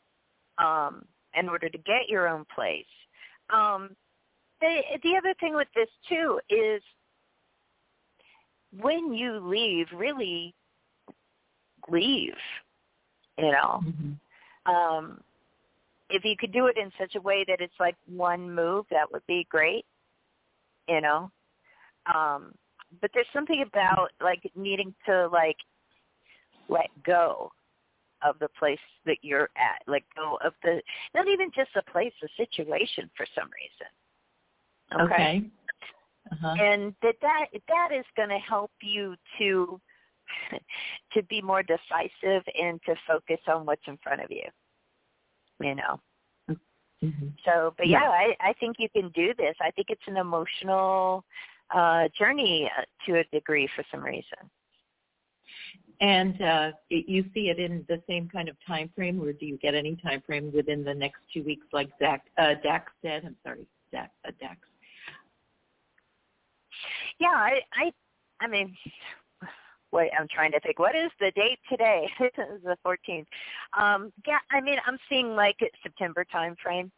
um, in order to get your own place. Um, the the other thing with this too is when you leave, really leave. You know, hmm um, if you could do it in such a way that it's like one move, that would be great. You know, um, but there's something about like needing to like let go of the place that you're at, let go of the not even just a place, a situation for some reason. Okay. Uh-huh. and that that that is going to help you to to be more decisive and to focus on what's in front of you you know hmm so but Yeah. yeah, i i think you can do this i think it's an emotional uh journey uh, to a degree for some reason And uh, you see it in the same kind of time frame, or do you get any time frame within the next two weeks, like Zach, uh, Dax said? I'm sorry, Zach, uh, Dax. Yeah i i i mean wait i'm trying to think what is the date today it's the 14th um yeah i mean i'm seeing like september time frame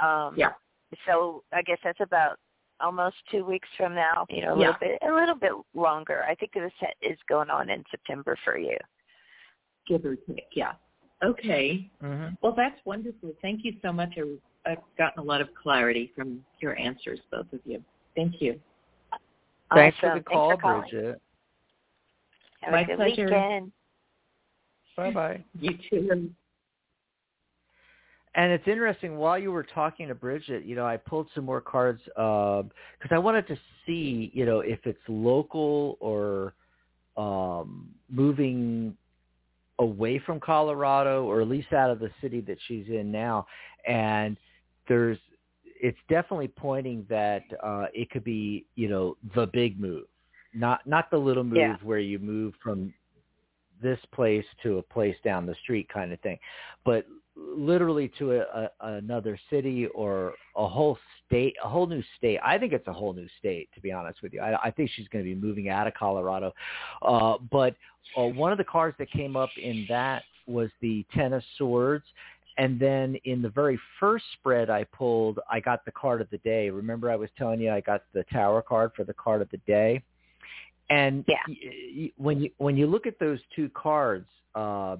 um Yeah. so i guess that's about almost two weeks from now you know a Yeah. little bit a little bit longer i think this is going on in september for you Give or take, yeah. Okay. Mm-hmm. Well, that's wonderful. Thank you so much. I, I've gotten a lot of clarity from your answers, both of you. Thank you. Thanks for the call, Thanks for. Bridget. Have My a good pleasure. weekend Bye bye. You too. And it's interesting. While you were talking to Bridget, you know, I pulled some more cards because I wanted to see, you know, if it's local or um, moving away from Colorado, or at least out of the city that she's in now. And there's, it's definitely pointing that uh, it could be, you know, the big move, not not the little move Yeah. where you move from this place to a place down the street kind of thing, but literally to a, a, another city or a whole state, a whole new state. I think it's a whole new state, to be honest with you. I, I think she's going to be moving out of Colorado. Uh, but uh, one of the cards that came up in that was the Ten of Swords. And then in the very first spread I pulled, I got the card of the day. Remember I was telling you I got the Tower card for the card of the day? And Yeah. y- y- when you when you look at those two cards, uh,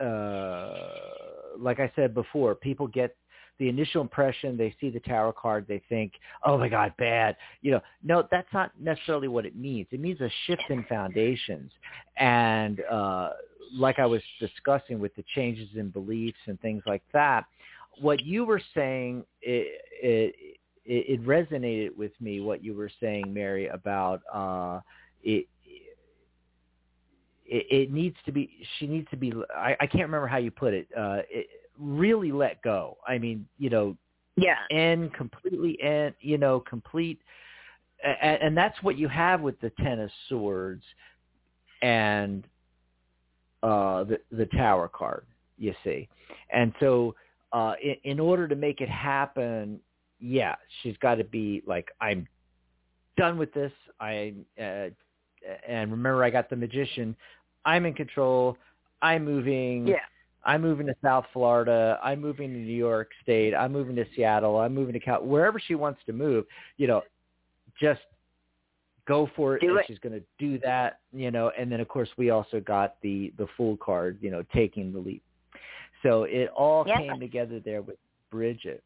uh, like I said before, people get the initial impression they see the tower card, they think, "Oh my God, bad." You know, no, that's not necessarily what it means. It means a shift in foundations, and uh, like I was discussing with the changes in beliefs and things like that. what you were saying, it, it it resonated with me. What you were saying, Mary, about uh, it, it. It needs to be. She needs to be. I, I can't remember how you put it. Uh, it really let go. I mean, you know, yeah, end completely end. You know, complete. And, and that's what you have with the Ten of Swords and uh, the the Tower card. You see, and so uh, in, in order to make it happen, yeah, she's got to be like, I'm done with this. I uh, and remember, I got the magician. I'm in control. I'm moving. Yeah. I'm moving to South Florida. I'm moving to New York State. I'm moving to Seattle. I'm moving to Cal. Wherever she wants to move, you know, just go for it. Do it. She's going to do that, you know. And then of course we also got the the Fool card, you know, taking the leap. So it all Yeah. came together there with Bridget.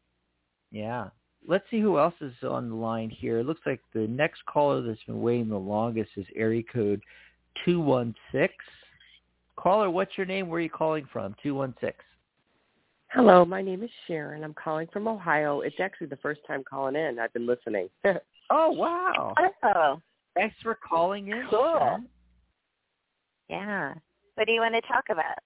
Yeah. Let's see who else is on the line here. It looks like the next caller that's been waiting the longest is area code 216. Caller, what's your name? Where are you calling from? 216. Hello, my name is Sharon. I'm calling from Ohio. It's actually the first time calling in. I've been listening. Oh, wow. Oh, Thanks for calling in. Cool. Sharon. yeah. What do you want to talk about?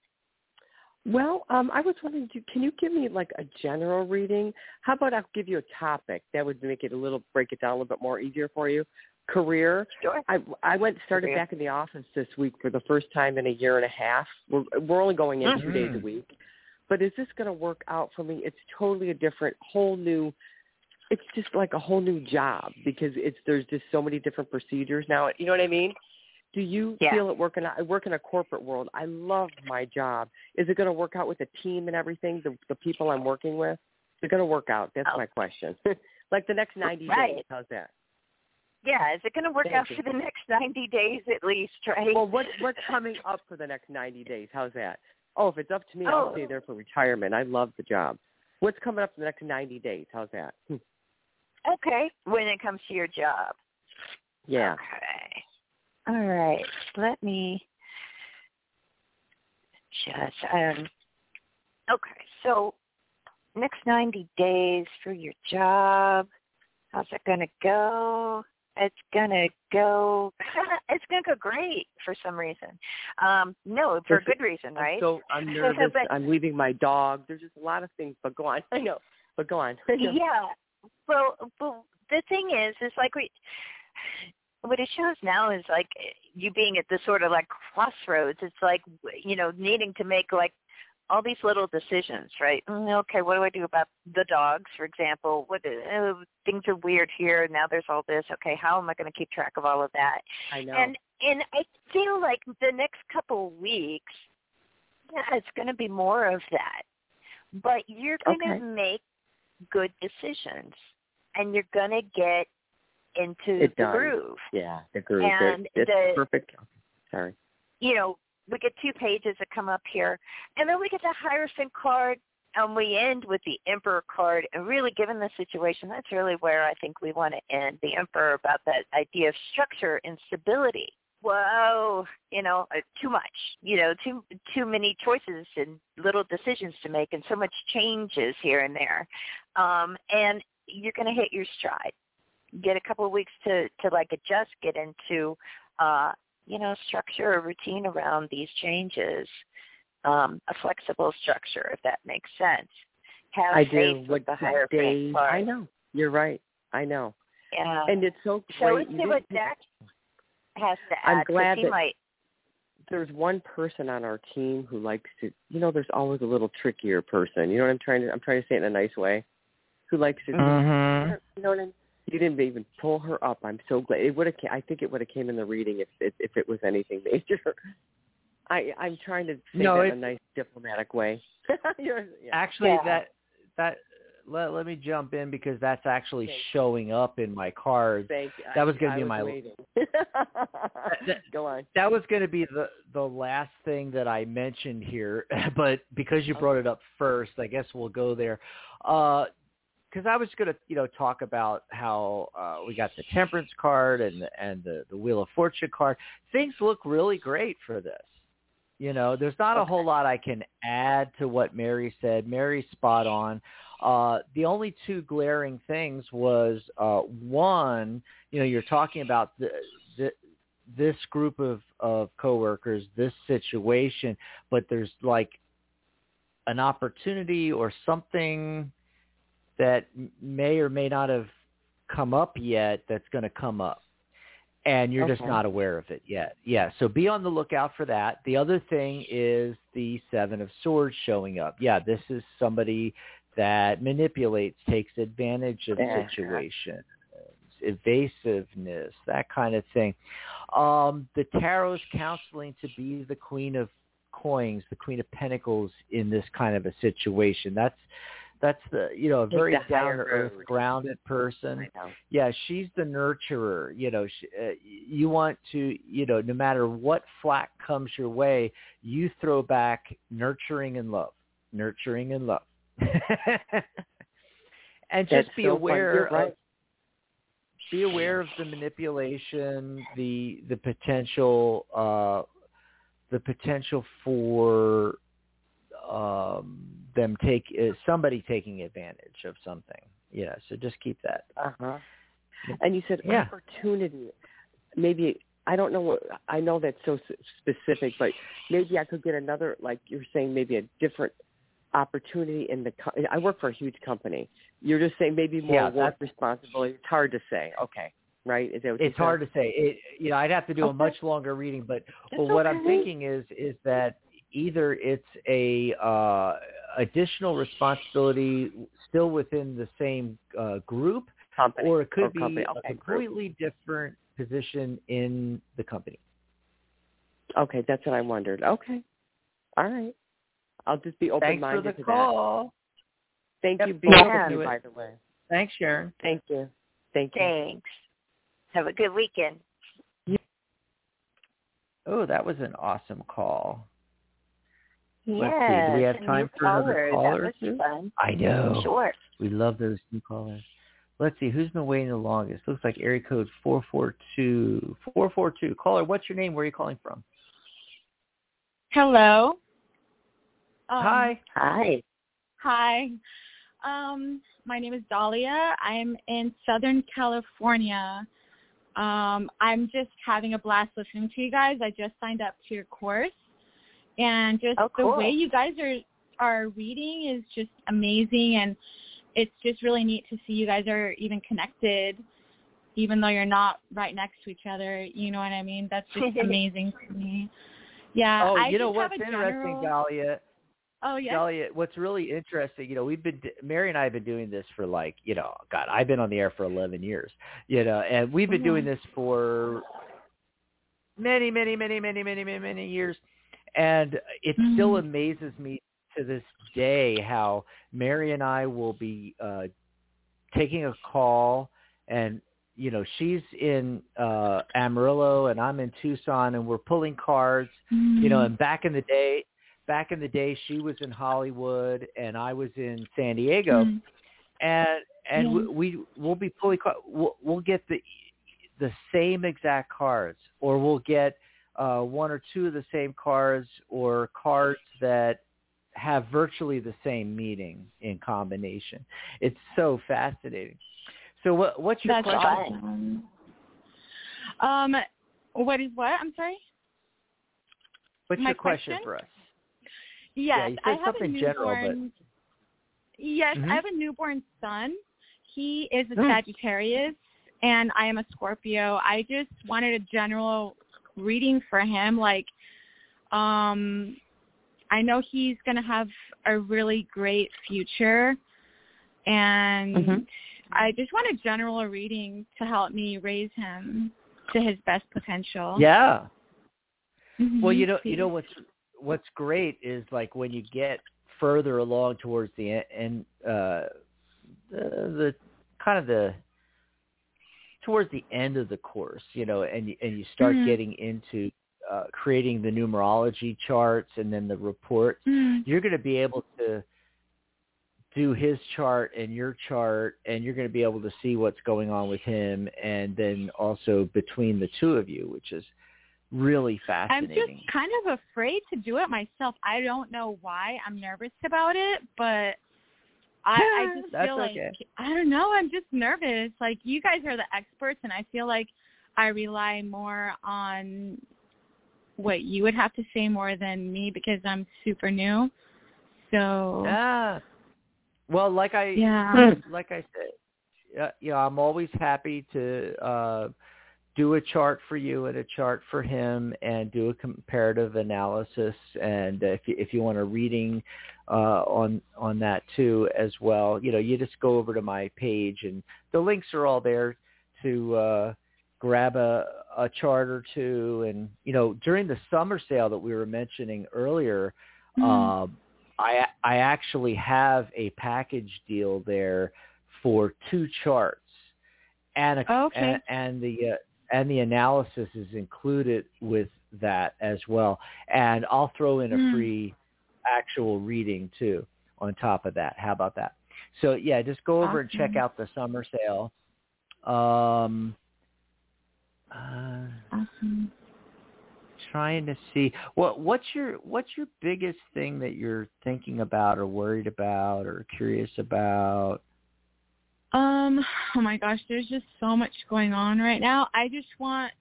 well, um, I was wondering, do, can you give me like a general reading? How about I'll give you a topic that would make it a little break it down a little bit more easier for you. Career. Sure. I I went started Career. back in the office this week for the first time in a year and a half. We're we're only going in two days a Mhm. week. But is this going to work out for me? It's totally a different, whole new. It's just like a whole new job because it's there's just so many different procedures now. You know what I mean? Do you Yeah. feel it working? I work in a corporate world. I love my job. Is it going to work out with the team and everything? The the people I'm working with, is it going to work out? That's Oh. my question. like the next ninety Right. days. How's that? Yeah, is it going to work Thank out you. for the next 90 days at least, right? Well, what what's coming up for the next ninety days? How's that? Oh, if it's up to me, I'll Oh. stay there for retirement. I love the job. What's coming up for the next ninety days? How's that? Hmm. Okay, when it comes to your job. Yeah. Okay. All right. Let me just um okay, so next 90 days for your job. How's it going to go? It's going to go it's going to go great for some reason. Um no, for a good reason, right? So I'm nervous. But- I'm leaving my dog. There's just a lot of things. But go on. I know. But go on. Yeah. Well, well, the thing is, is like we, what it shows now is like you being at the sort of like crossroads. It's like you know needing to make like all these little decisions, right? Mm, Okay, what do I do about the dogs, for example? What uh, things are weird here. Now there's all this. Okay, how am I going to keep track of all of that? I know. And and I feel like the next couple weeks, yeah, it's going to be more of that. But you're going to Okay. make good decisions, and you're going to get into It the does. groove. yeah. The group. And it's the- perfect. Sorry. You know, we get two pages that come up here, and then we get the Hierophant card, and we end with the Emperor card. And really, given the situation, that's really where I think we want to end the Emperor about that idea of structure and stability. Whoa, you know, uh, too much. You know, too too many choices and little decisions to make, and so much changes here and there. Um, and you're going to hit your stride. Get a couple of weeks to to like adjust, get into uh, you know, structure a routine around these changes, um, a flexible structure, if that makes sense. Have I do. with What the higher days? I know. You're right. I know. Yeah. And it's so so great. let's see what Dax has to I'm glad he that- might. there's one person on our team who likes to you know there's always a little trickier person you know what i'm trying to i'm trying to say it in a nice way who likes to Mm-hmm. you know what i mean you didn't even pull her up i'm so glad it would have i think it would have came in the reading if if, if it was anything major i i'm trying to say No, that in a nice diplomatic way yeah. Actually, Yeah. that that let let me jump in because that's actually Thank showing up in my cards. Thank you. that was gonna be my- that- Go on. That was going to be the the last thing that I mentioned here, but because you brought it up first, I guess we'll go there. Because I was going to, you know, talk about how uh, we got the Temperance card and the, and the the Wheel of Fortune card. Things look really great for this. You know, there's not a whole lot I can add to what Mary said. Mary's spot on. Uh, the only two glaring things was uh, one, you know, you're talking about the, the this group of of coworkers, this situation, but there's like an opportunity or something that may or may not have come up yet that's going to come up and you're just not aware of it yet. Yeah, so be on the lookout for that. The other thing is the 7 of swords showing up. Yeah, this is somebody that manipulates, takes advantage of Yeah. situation, evasiveness, that kind of thing. Um, the is counseling to be the queen of coins, the queen of pentacles in this kind of a situation. That's that's the you know a very down to earth, grounded person. Yeah, she's the nurturer. You know, she, uh, you want to, you know, no matter what flack comes your way, you throw back nurturing and love, nurturing and love, and just That's be so aware You're of be aware of the manipulation, the the potential uh the potential for um them take uh, somebody taking advantage of something. Yeah, so just keep that. Uh-huh. And you said Yeah. opportunity. Maybe I don't know what I know that's so specific, but maybe I could get another like you're saying maybe a different opportunity in the co- I work for a huge company. You're just saying maybe more Yeah, work responsibility. It's hard to say. Okay. Right? Is that what It's hard to say. It you know, I'd have to do a much longer reading, but well, what I'm thinking is is that either it's a uh additional responsibility still within the same uh group company. or it could or be a Okay, group. completely different position in the company. Okay, that's what I wondered. Okay. All right. I'll just be open Thanks for minded the to that. call. Thank Yep, you, we'll Bill, look by the way. Thanks, Sharon. Thank you. Thank you. Thanks. Have a good weekend. Oh, that was an awesome call. Yeah. Let's. Do we have time for another caller That was two? fun. I know. Sure. We love those new callers. Let's see. Who's been waiting the longest? Looks like area code 442. 442. Caller, what's your name? Where are you calling from? Hello. Um, Hi. Hi. Hi. Um, my name is Dahlia. I'm in Southern California. Um, I'm just having a blast listening to you guys. I just signed up to your course, and just Oh, cool. the way you guys are are reading is just amazing, and it's just really neat to see you guys are even connected, even though you're not right next to each other. You know what I mean? That's just amazing to me. Yeah. oh, I you know just have what's interesting, general- Dahlia? Oh yeah. Dahlia, what's really interesting, you know, we've been Mary and I have been doing this for like, you know, God, I've been on the air for 11 years, you know, and we've been doing Mhm. this for many, many, many, many, many, many, many years, and it still Mhm. amazes me to this day how Mary and I will be uh taking a call and you know she's in uh Amarillo and I'm in Tucson and we're pulling cards you know Mhm. and back in the day back in the day she was in hollywood and i was in san diego Mhm. and and Yeah. we, we we'll be pulling we'll, we'll get the the same exact cards or we'll get uh one or two of the same cards or cards that have virtually the same meaning in combination it's so fascinating so what what's your That's question awesome. Um, what is what? I'm sorry. what's my your question, question? for us Yes, you I have a general, newborn. but- Yes, Mhm. I have a newborn son. He is a Mm. Sagittarius, and I am a Scorpio. I just wanted a general reading for him. Like, um, I know he's going to have a really great future, and Mhm. I just want a general reading to help me raise him to his best potential. yeah Mhm, Well, you know, you know what's what's great is like when you get further along towards the end, and uh, the, the kind of the towards the end of the course, you know, and you- and you start Mhm. getting into uh, creating the numerology charts and then the reports. Mm. You're going to be able to do his chart and your chart and you're going to be able to see what's going on with him and then also between the two of you which is really fascinating. I'm just kind of afraid to do it myself. I don't know why. I'm nervous about it, but I, I just feel like okay. I don't know. I'm just nervous. Like you guys are the experts, and I feel like I rely more on what you would have to say more than me because I'm super new. So Ah. Well, like I Yeah. like I said, uh, you know, I'm always happy to uh do a chart for you and a chart for him and do a comparative analysis and if you, if you want a reading uh on on that too as well, you know, you just go over to my page and the links are all there to uh grab a a chart or two and you know, during the summer sale that we were mentioning earlier, Mm. um I I actually have a package deal there for two charts, and a, Okay. and, and the uh, and the analysis is included with that as well. And I'll throw in a Mm. free actual reading too on top of that. How about that? So yeah, just go over and check out the summer sale. Um, uh, awesome. trying to see what what's your what's your biggest thing that you're thinking about or worried about or curious about Um, oh my gosh, there's just so much going on right now. I just want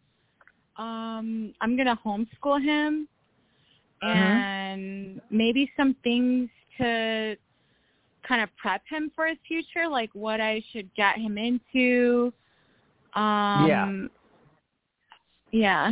um I'm gonna homeschool him and maybe some things to kind of prep him for his future, like what I should get him into. Um Yeah. Yeah.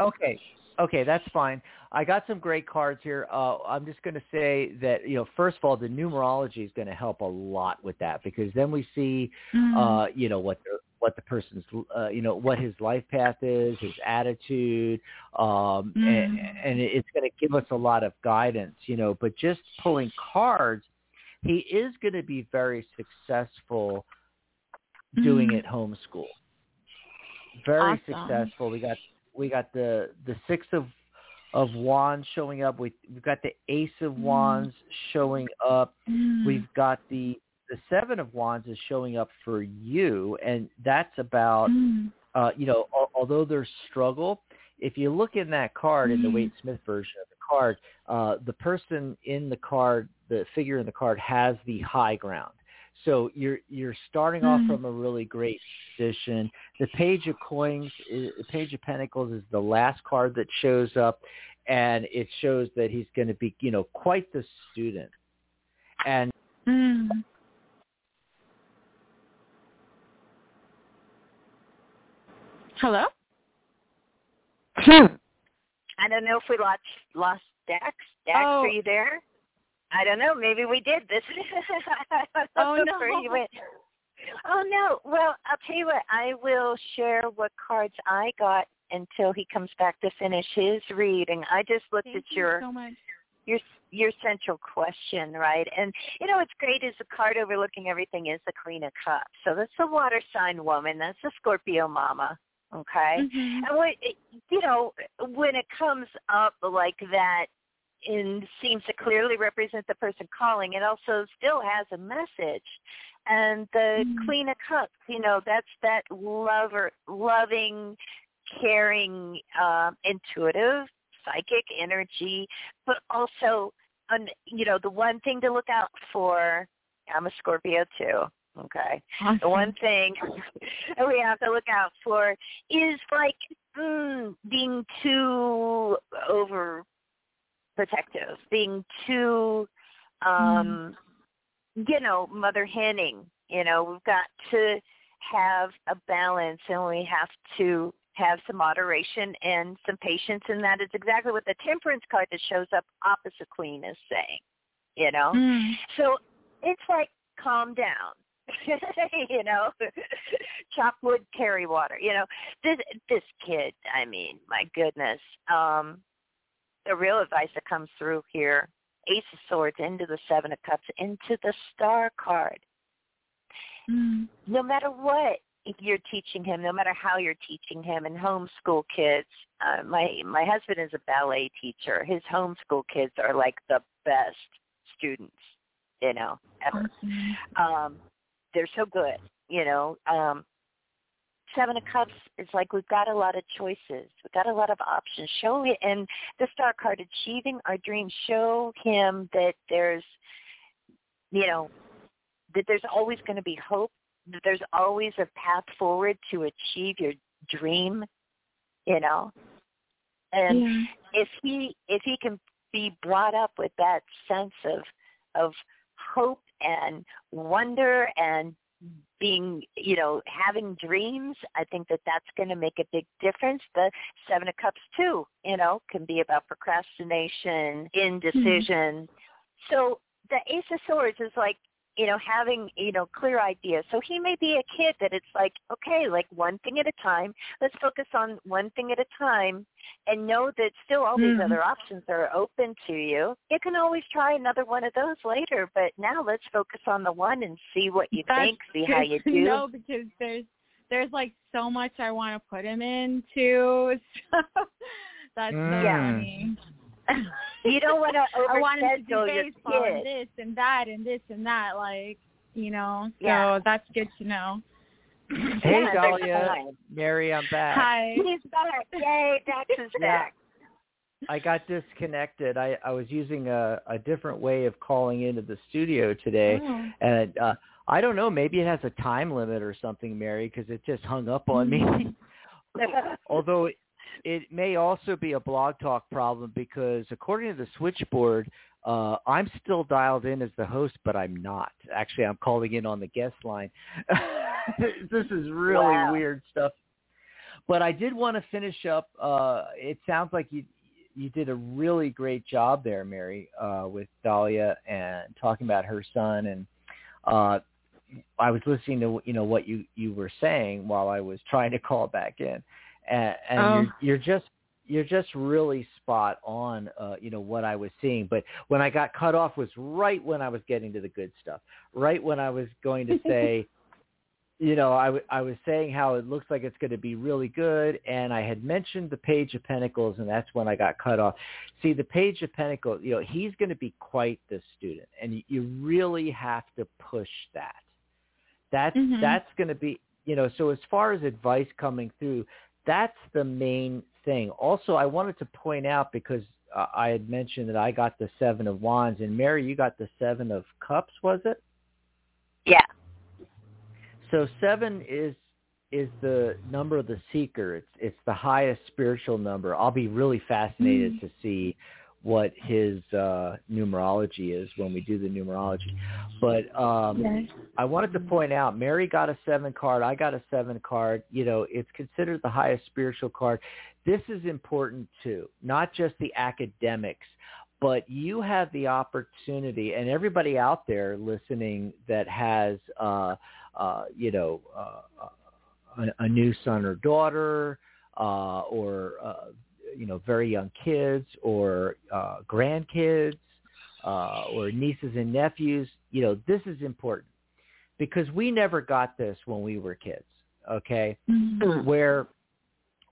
okay okay that's fine i got some great cards here uh i'm just going to say that you know first of all the numerology is going to help a lot with that because then we see Mm. uh you know what the what the person's uh, you know what his life path is his attitude um and, Mm. and it's going to give us a lot of guidance you know but just pulling cards he is going to be very successful doing Mm. it homeschool very Awesome. successful we got we got the the six of of wands showing up we we've got the ace of Mm. wands showing up Mm. we've got the the seven of wands is showing up for you and that's about Mm. uh you know al- although there's struggle if you look in that card in the. Waite Smith version of the card uh the person in the card the figure in the card has the high ground so you're you're starting off Mm. from a really great position the page of coins is, the page of pentacles is the last card that shows up and it shows that he's going to be you know quite the student and Mm. Hello? I don't know if we lost lost Dax. Dax, Oh. are you there? I don't know. Maybe we did. This. Oh, no. Oh no. Well, I'll tell you what. I will share what cards I got until he comes back to finish his reading. I just looked Thank at you your so much. your your central question, right? And you know what's great is the card overlooking everything is the Queen of Cups. So that's the water sign woman. That's the Scorpio mama. Okay. Mhm. And what you know, when it comes up like that and seems to clearly represent the person calling, it also still has a message. And the Mm. Queen of Cups, you know, that's that lover, loving, caring, um, intuitive, psychic energy, but also, um, you know, the one thing to look out for. I'm a Scorpio too. Okay Awesome. the one thing we have to look out for is like mm, being too over protective, being too um you know, mother henning. You know, we've got to have a balance and we have to have some moderation and some patience and that is exactly what the temperance card that shows up opposite queen is saying. You know? Mm. So it's like calm down. you know, chop wood, carry water. You know, this this kid. I mean, my goodness. Um, the real advice that comes through here: Ace of Swords into the Seven of Cups, into the Star card. Mm. No matter what you're teaching him, no matter how you're teaching him, and homeschool kids. Uh, my my husband is a ballet teacher. His homeschool kids are like the best students, you know, ever Awesome. um they're so good you know um Seven of Cups is like we've got a lot of choices. We've got a lot of options. Show me, and the Star card, achieving our dreams. Show him that there's, you know, that there's always going to be hope. That there's always a path forward to achieve your dream. You know, and Yeah. if he if he can be brought up with that sense of of hope and wonder and being you know having dreams i think that that's going to make a big difference. The seven of cups too you know can be about procrastination indecision. Mm-hmm. So the ace of swords is like you know having you know clear ideas so he may be a kid that it's like okay like one thing at a time let's focus on one thing at a time and know that still all these Mhm. other options are open to you you can always try another one of those later but now let's focus on the one and see what you That's think see how you do No, because there's there's like so much I want to put him into. So that's Mm. Yeah. funny. You don't want to I want him to do baseball and this and that and this and that, like you know. So Yeah. that's good to know. Hey, Yeah, Dahlia. Mary, I'm back. Hi. he's back yay dax is Yeah. back I got disconnected. I, I was using a, a different way of calling into the studio today, Oh. and uh, I don't know. Maybe it has a time limit or something, Mary, because it just hung up on me. Although it, may also be a BlogTalk problem because according to the switchboard, uh, I'm still dialed in as the host, but I'm not. Actually, I'm calling in on the guest line. this is really Wow. weird stuff. But I did want to finish up. Uh, it sounds like you you did a really great job there, Mary, uh, with Dahlia and talking about her son. And uh, I was listening to you know what you you were saying while I was trying to call back in, and, and Oh. you're, you're just you're just really spot on. Uh, you know what I was seeing, but when I got cut off was right when I was getting to the good stuff. Right when I was going to say. You know, I, w- I was saying how it looks like it's going to be really good, and I had mentioned the Page of Pentacles, and that's when I got cut off. See, the Page of Pentacles, you know, he's going to be quite the student, and you- you really have to push that. That's Mhm. that's going to be, you know. So as far as advice coming through, that's the main thing. Also, I wanted to point out because uh, I had mentioned that I got the Seven of Wands, and Mary, you got the Seven of Cups, was it? yeah So seven is is the number of the seeker. It's it's the highest spiritual number. I'll be really fascinated Mm. to see what his uh numerology is when we do the numerology. But um Yes. I wanted to point out Mary got a seven card, I got a seven card. You know, it's considered the highest spiritual card. This is important too, not just the academics, but you have the opportunity and everybody out there listening that has uh uh you know uh, a, a new son or daughter uh or uh you know very young kids or uh grandkids uh or nieces and nephews you know this is important because we never got this when we were kids okay Mhm. where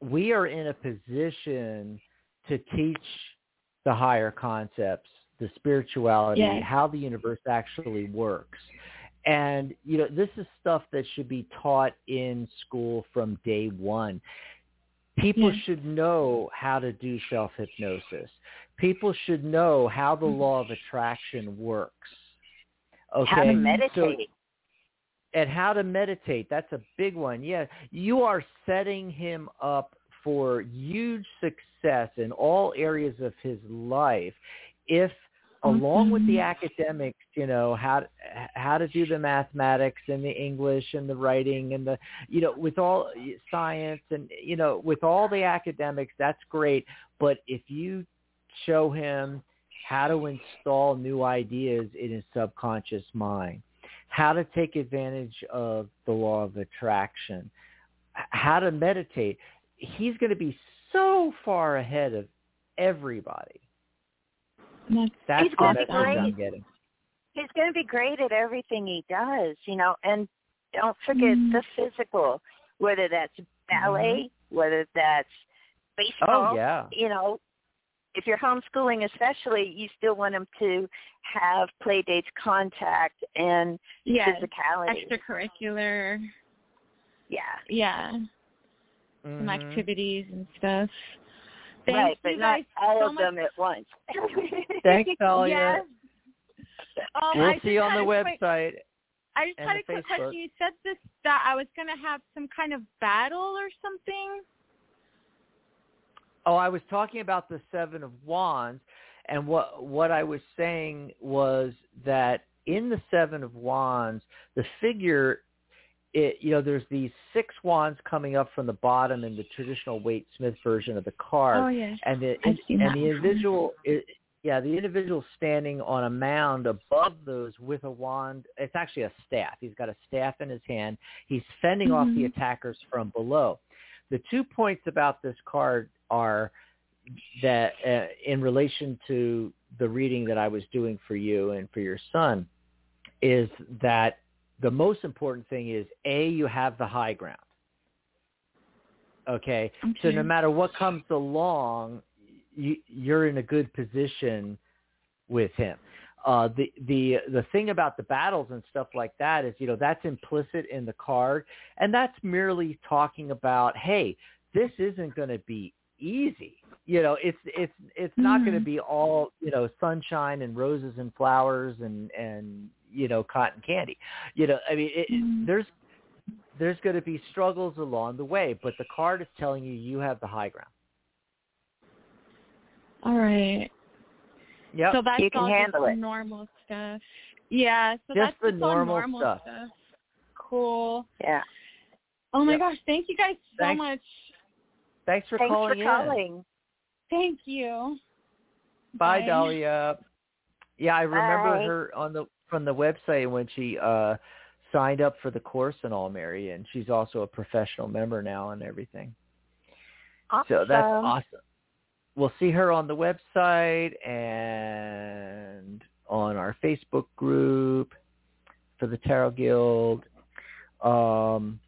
we are in a position to teach the higher concepts, the spirituality, Yes. how the universe actually works. And, you know, this is stuff that should be taught in school from day one. People Yes. should know how to do self-hypnosis. People should know how the mm-hmm. law of attraction works. Okay. how to So- meditate and how to meditate. That's a big one. Yeah, you are setting him up for huge success in all areas of his life if along with the Mhm. academics, you know, how how to do the mathematics and the English and the writing and the you know, with all science and you know, with all the academics, that's great, but if you show him how to install new ideas in his subconscious mind, how to take advantage of the law of attraction, how to meditate. He's going to be so far ahead of everybody. That's That's He's gonna be message I'm great. getting. he's going to be great at everything he does, you know, and don't forget Mm. the physical, whether that's ballet, whether that's baseball, Oh yeah. you know, if you're homeschooling especially, you still want him to have play dates, contact, and yes. physicality. Extracurricular. Yeah. yeah, some Mhm. activities and stuff. Thank right, but not all so of much. them at once. Thanks, Dahlia. Yes. Um, We'll I see you on the a quick- website. I just had a quick Facebook. question. You said this that I was gonna have some kind of battle or something. Oh, I was talking about the Seven of Wands, and what what I was saying was that in the Seven of Wands, the figure, it you know, there's these six wands coming up from the bottom in the traditional Waite Smith version of the card, Oh yes. and the I've seen and that the individual, it, yeah, the individual standing on a mound above those with a wand. It's actually a staff. He's got a staff in his hand. He's fending off the Mhm. attackers from below. The two points about this card are that uh, in relation to the reading that I was doing for you and for your son is that the most important thing is a you have the high ground. Okay, so no matter what comes along, you, you're in a good position with him. Uh, the the the thing about the battles and stuff like that is, you know, that's implicit in the card, and that's merely talking about, hey, this isn't going to be easy. You know, it's it's it's not going to be all you know sunshine and roses and flowers and and you know cotton candy. You know, I mean, it, Mhm. there's there's going to be struggles along the way, but the card is telling you you have the high ground. All right. Yep. So that's You can all handle just it. normal stuff. Yeah. So Just that's the just normal normal stuff. Cool. yeah. Oh my Yep. gosh! Thank you guys so Thanks. much. Thanks for Thanks calling for in. calling. Thank you. Bye, Bye. Dahlia. Yeah, I remember Bye. her on the from the website when she uh signed up for the course and all, Mary, and she's also a professional member now and everything. Awesome. So that's Awesome. awesome. We'll see her on the website and on our Facebook group for the Tarot Guild. Um,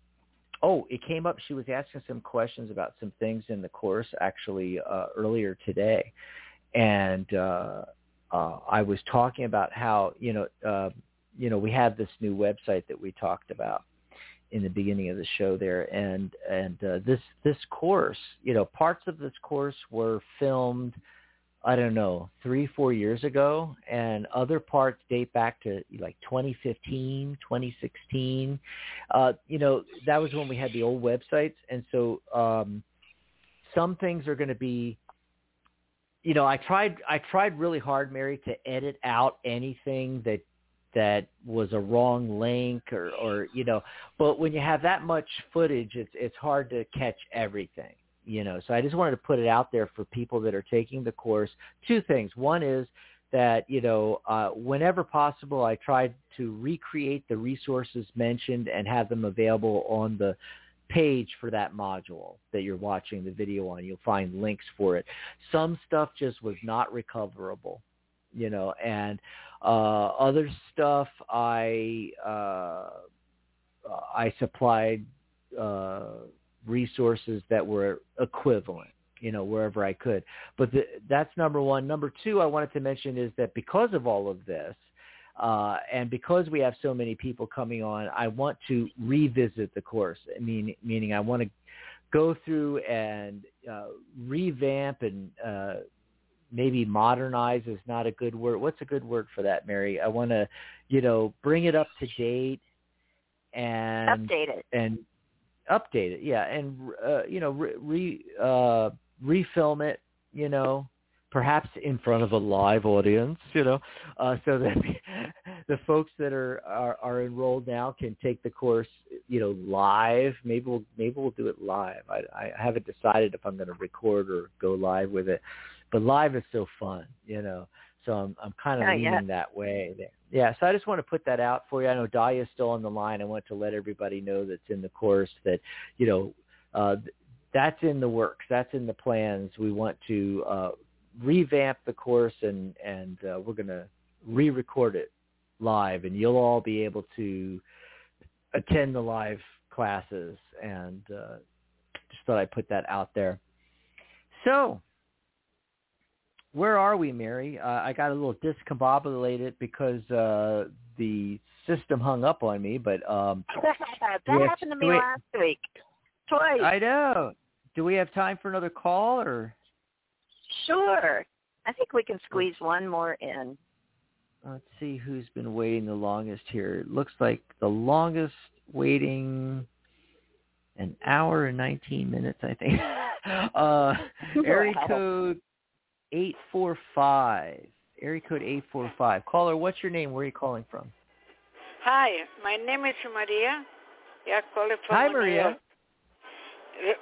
oh, it came up. She was asking some questions about some things in the course actually uh, earlier today, and uh, uh, I was talking about how you know uh, you know we have this new website that we talked about in the beginning of the show there and and uh, this this course you know parts of this course were filmed i don't know 3 4 years ago and other parts date back to like 2015 2016 uh you know that was when we had the old websites and so um some things are going to be you know i tried i tried really hard mary to edit out anything that that was a wrong link or or you know but when you have that much footage it's it's hard to catch everything you know so i just wanted to put it out there for people that are taking the course. Two things. One is that you know uh, whenever possible i tried to recreate the resources mentioned and have them available on the page for that module that you're watching the video on. You'll find links for it. Some stuff just was not recoverable you know and uh, other stuff I uh, I supplied uh, resources that were equivalent, you know, wherever I could. But the, that's number one. Number two, I wanted to mention is that because of all of this, uh, and because we have so many people coming on, I want to revisit the course. I mean, meaning I want to go through and uh, revamp and uh, maybe modernize is not a good word. What's a good word for that, Mary? I want to, you know, bring it up to date and Update it. and update it. Yeah, and uh, you know, re, re uh, refilm it. You know, perhaps in front of a live audience. You know, uh, so that the folks that are, are are enrolled now can take the course. You know, live. Maybe we'll maybe we'll do it live. I, I haven't decided if I'm going to record or go live with it but live is so fun, you know. So I'm I'm kind of Oh, leaning yeah. that way. There. Yeah. So I just want to put that out for you. I know Dahlia's still on the line. I want to let everybody know that's in the course that you know uh, that's in the works. That's in the plans. We want to uh, revamp the course and and uh, we're going to re-record it live, and you'll all be able to attend the live classes. And uh, just thought I'd put that out there. So where are we, Mary? Uh, I got a little discombobulated because uh, the system hung up on me, but um that we happened to me wait. last week. Twice. I know. Do we have time for another call or Sure. I think we can squeeze one more in. let's see who's been waiting the longest here. It looks like the longest waiting an hour and 19 minutes, I think. uh area code 845. Area code 845. Caller, what's your name? Where are you calling from? Hi, my name is Maria. Yeah, calling from Hi, Maria.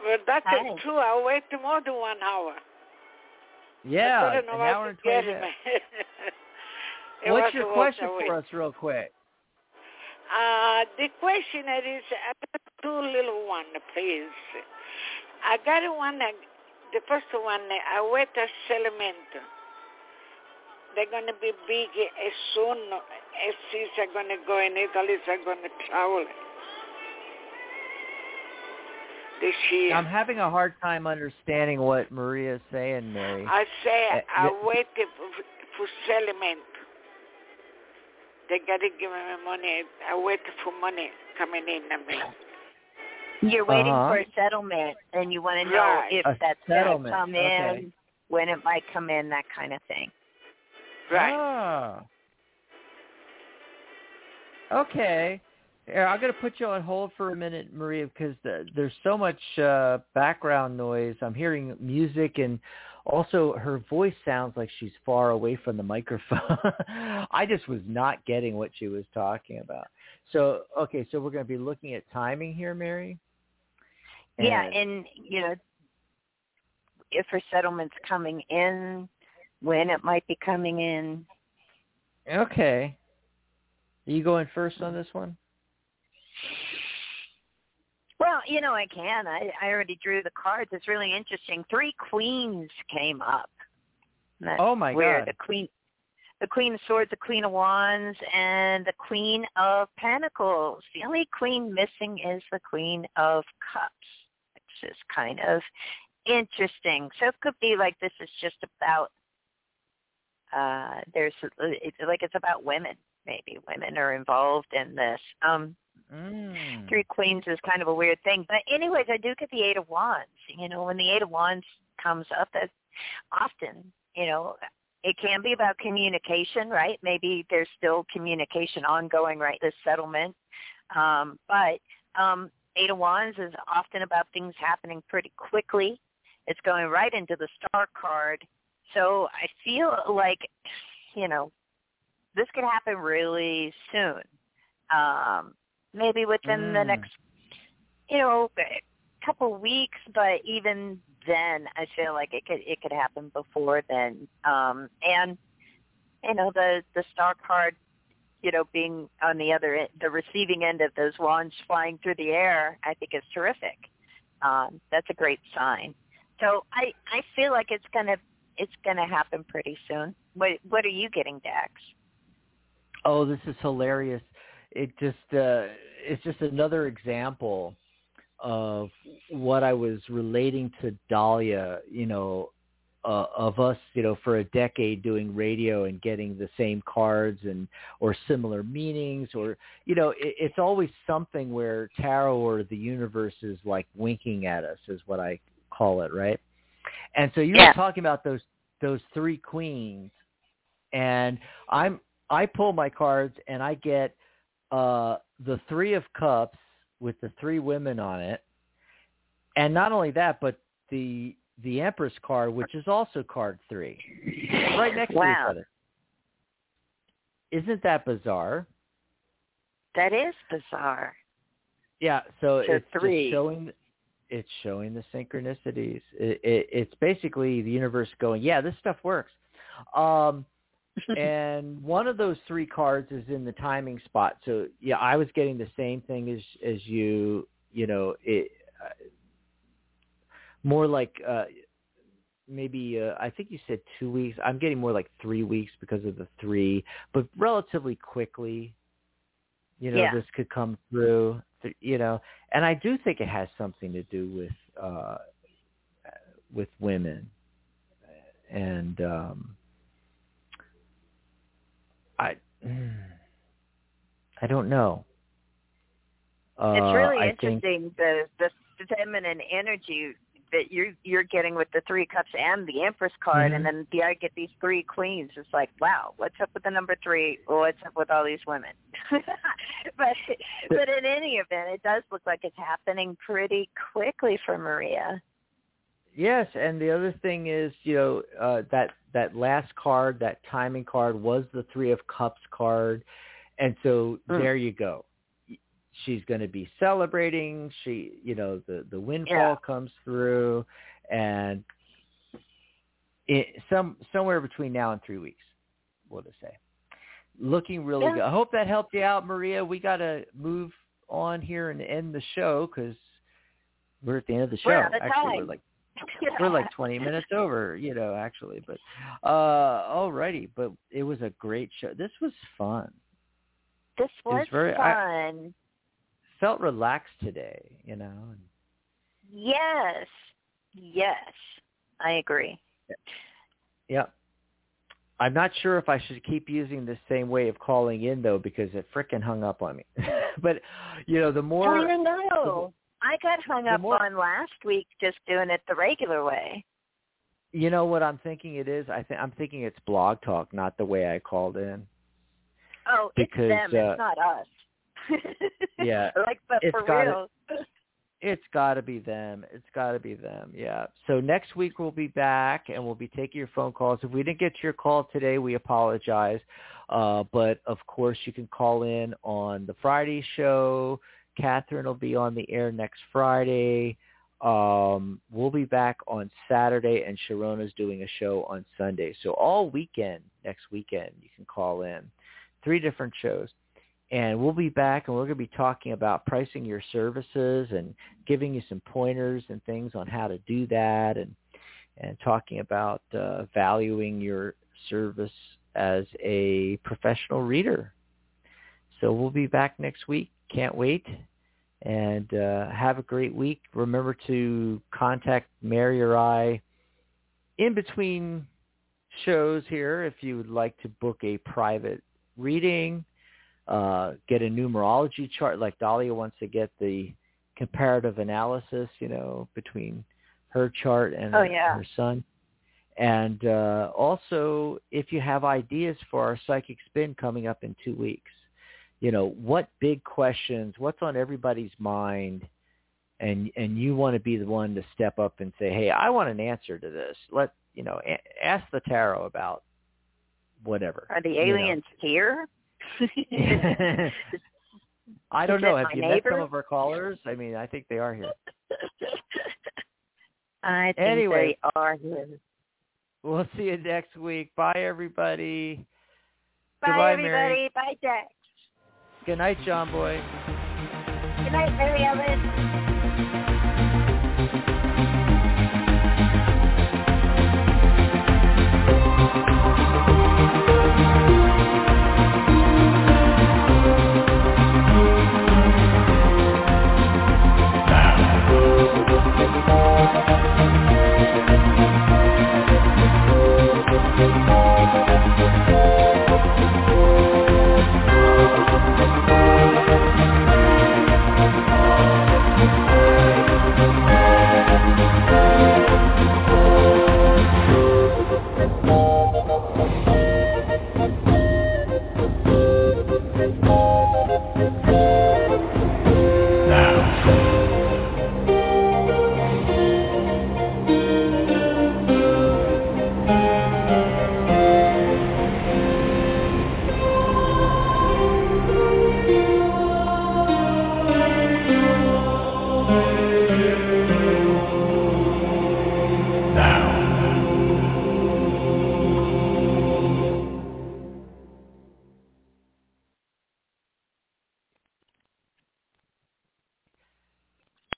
Well, that's Hi. true. I waited more than one hour. Yeah, an couldn't know how hour and 20 minutes. What's your question for us real quick? Uh, the question is, I got two little one, please. I got one, uh, the first one, uh, I wait a settlement. They're going to be big as soon as she's going to go in Italy, they're going to travel this year. I'm having a hard time understanding what Maria is saying, Mary. I say Uh, I the- waited for, settlement. They got to give me money. I waited for money coming in. I mean, You're waiting Uh-huh. for a settlement, and you want to know Right. if A that's going to settlement, come in, okay. when it might come in, that kind of thing. right. Ah. Okay. Here, I'm going to put you on hold for a minute, Maria, because the, there's so much uh, background noise. I'm hearing music, and also her voice sounds like she's far away from the microphone. I just was not getting what she was talking about. So, okay, so we're going to be looking at timing here, Mary. Yeah, And- and you know, if her settlement's coming in, when it might be coming in. Okay. Are you going first on this one? Well, you know, I can. I I already drew the cards. It's really interesting. Three queens came up. That's Oh my weird. God. The queen, the queen of swords, the queen of wands, and the queen of pentacles. The only queen missing is the queen of cups, is kind of interesting. So it could be like this is just about. Uh, there's it's like it's about women. Maybe women are involved in this. Um, Mm. three queens is kind of a weird thing. But anyways, I do get the eight of wands. You know, when the eight of wands comes up, that often, you know, it can be about communication, right? Maybe there's still communication ongoing, right? This settlement. Um, but um, eight of wands is often about things happening pretty quickly. It's going right into the star card. So I feel like, you know, this could happen really soon. Um, maybe within the Mm. next, you know, couple weeks. But even then, I feel like it could it could happen before then. Um, and you know, the the star card, you know, being on the other end, the receiving end of those wands flying through the air, I think is terrific. Um, that's a great sign. So I I feel like it's gonna it's gonna happen pretty soon. What what are you getting, Dax? Oh, this is hilarious. It just uh it's just another example of what I was relating to Dahlia, you know, uh, of us, you know, for a decade doing radio and getting the same cards and or similar meanings or you know, it, it's always something where tarot or the universe is like winking at us is what I call it, right? And so you Yeah. were talking about those those three queens and I'm I pull my cards and I get uh the three of cups with the three women on it. And not only that, but the the Empress card, which is also card three. Right next to Wow. each other. Isn't that bizarre? That is bizarre. Yeah, so, So it's three. showing it's showing the synchronicities. It, it, it's basically the universe going, yeah, this stuff works. Um, and one of those three cards is in the timing spot. So yeah, I was getting the same thing as as you. You know, it more like uh, maybe uh, I think you said two weeks. I'm getting more like three weeks because of the three, but relatively quickly. You know, Yeah. this could come through. You know, and I do think it has something to do with uh, with women, and um, I I don't know. Uh, it's really I interesting think, the the feminine energy that you're you're getting with the three cups and the empress card Mhm. and then the I get these three queens. It's like, wow, what's up with the number three? What's up with all these women? but but in any event, it does look like it's happening pretty quickly for Maria. Yes, and the other thing is, you know, uh, that that last card, that timing card, was the Three of Cups card, and so Mm. there you go. She's going to be celebrating. She, you know, the the windfall Yeah. comes through, and it, some somewhere between now and three weeks, we'll just say, looking really Yeah. good. I hope that helped you out, Maria. We got to move on here and end the show because we're at the end of the show. We're out of Actually, we're time. like we're like 20 minutes over, you know, actually. But uh alrighty, but it was a great show. This was fun. this was was very- fun. Felt relaxed today, you know. yes, yes, I agree. Yeah. I'm not sure if I should keep using the same way of calling in though because it frickin' hung up on me. but you know, the more I don't know. I got hung up more- on last week just doing it the regular way. you know what I'm thinking it is? I think I'm thinking it's BlogTalk, not the way I called in. Oh, Because, it's them. uh, it's not us. Yeah, like, but it's for gotta- real. It's got to be them. It's got to be them. Yeah. So next week we'll be back and we'll be taking your phone calls. If we didn't get to your call today, we apologize. Uh, but of course you can call in on the Friday show. Catherine will be on the air next Friday. Um, we'll be back on Saturday and Sharona's doing a show on Sunday. So all weekend, next weekend, you can call in. Three different shows and we'll be back and we're going to be talking about pricing your services and giving you some pointers and things on how to do that and and talking about uh, valuing your service as a professional reader. So we'll be back next week. Can't wait. And uh, have a great week. Remember to contact Mary or I in between shows here if you would like to book a private reading uh, get a numerology chart like Dahlia wants to get the comparative analysis, you know, between her chart and Oh, her, yeah. her son. And uh, also, if you have ideas for our psychic spin coming up in two weeks, you know, what big questions, what's on everybody's mind, and and you want to be the one to step up and say, hey, I want an answer to this. Let you know, a- ask the tarot about whatever. Are the you know. aliens here? I don't know. Have you neighbor? met some of our callers? I mean, I think they are here. I think Anyway. they are here. We'll see you next week. Bye, everybody. Bye, Goodbye, everybody. Mary. Bye, Jack. Good night, John Boy. Good night, Mary Ellen. Thank you.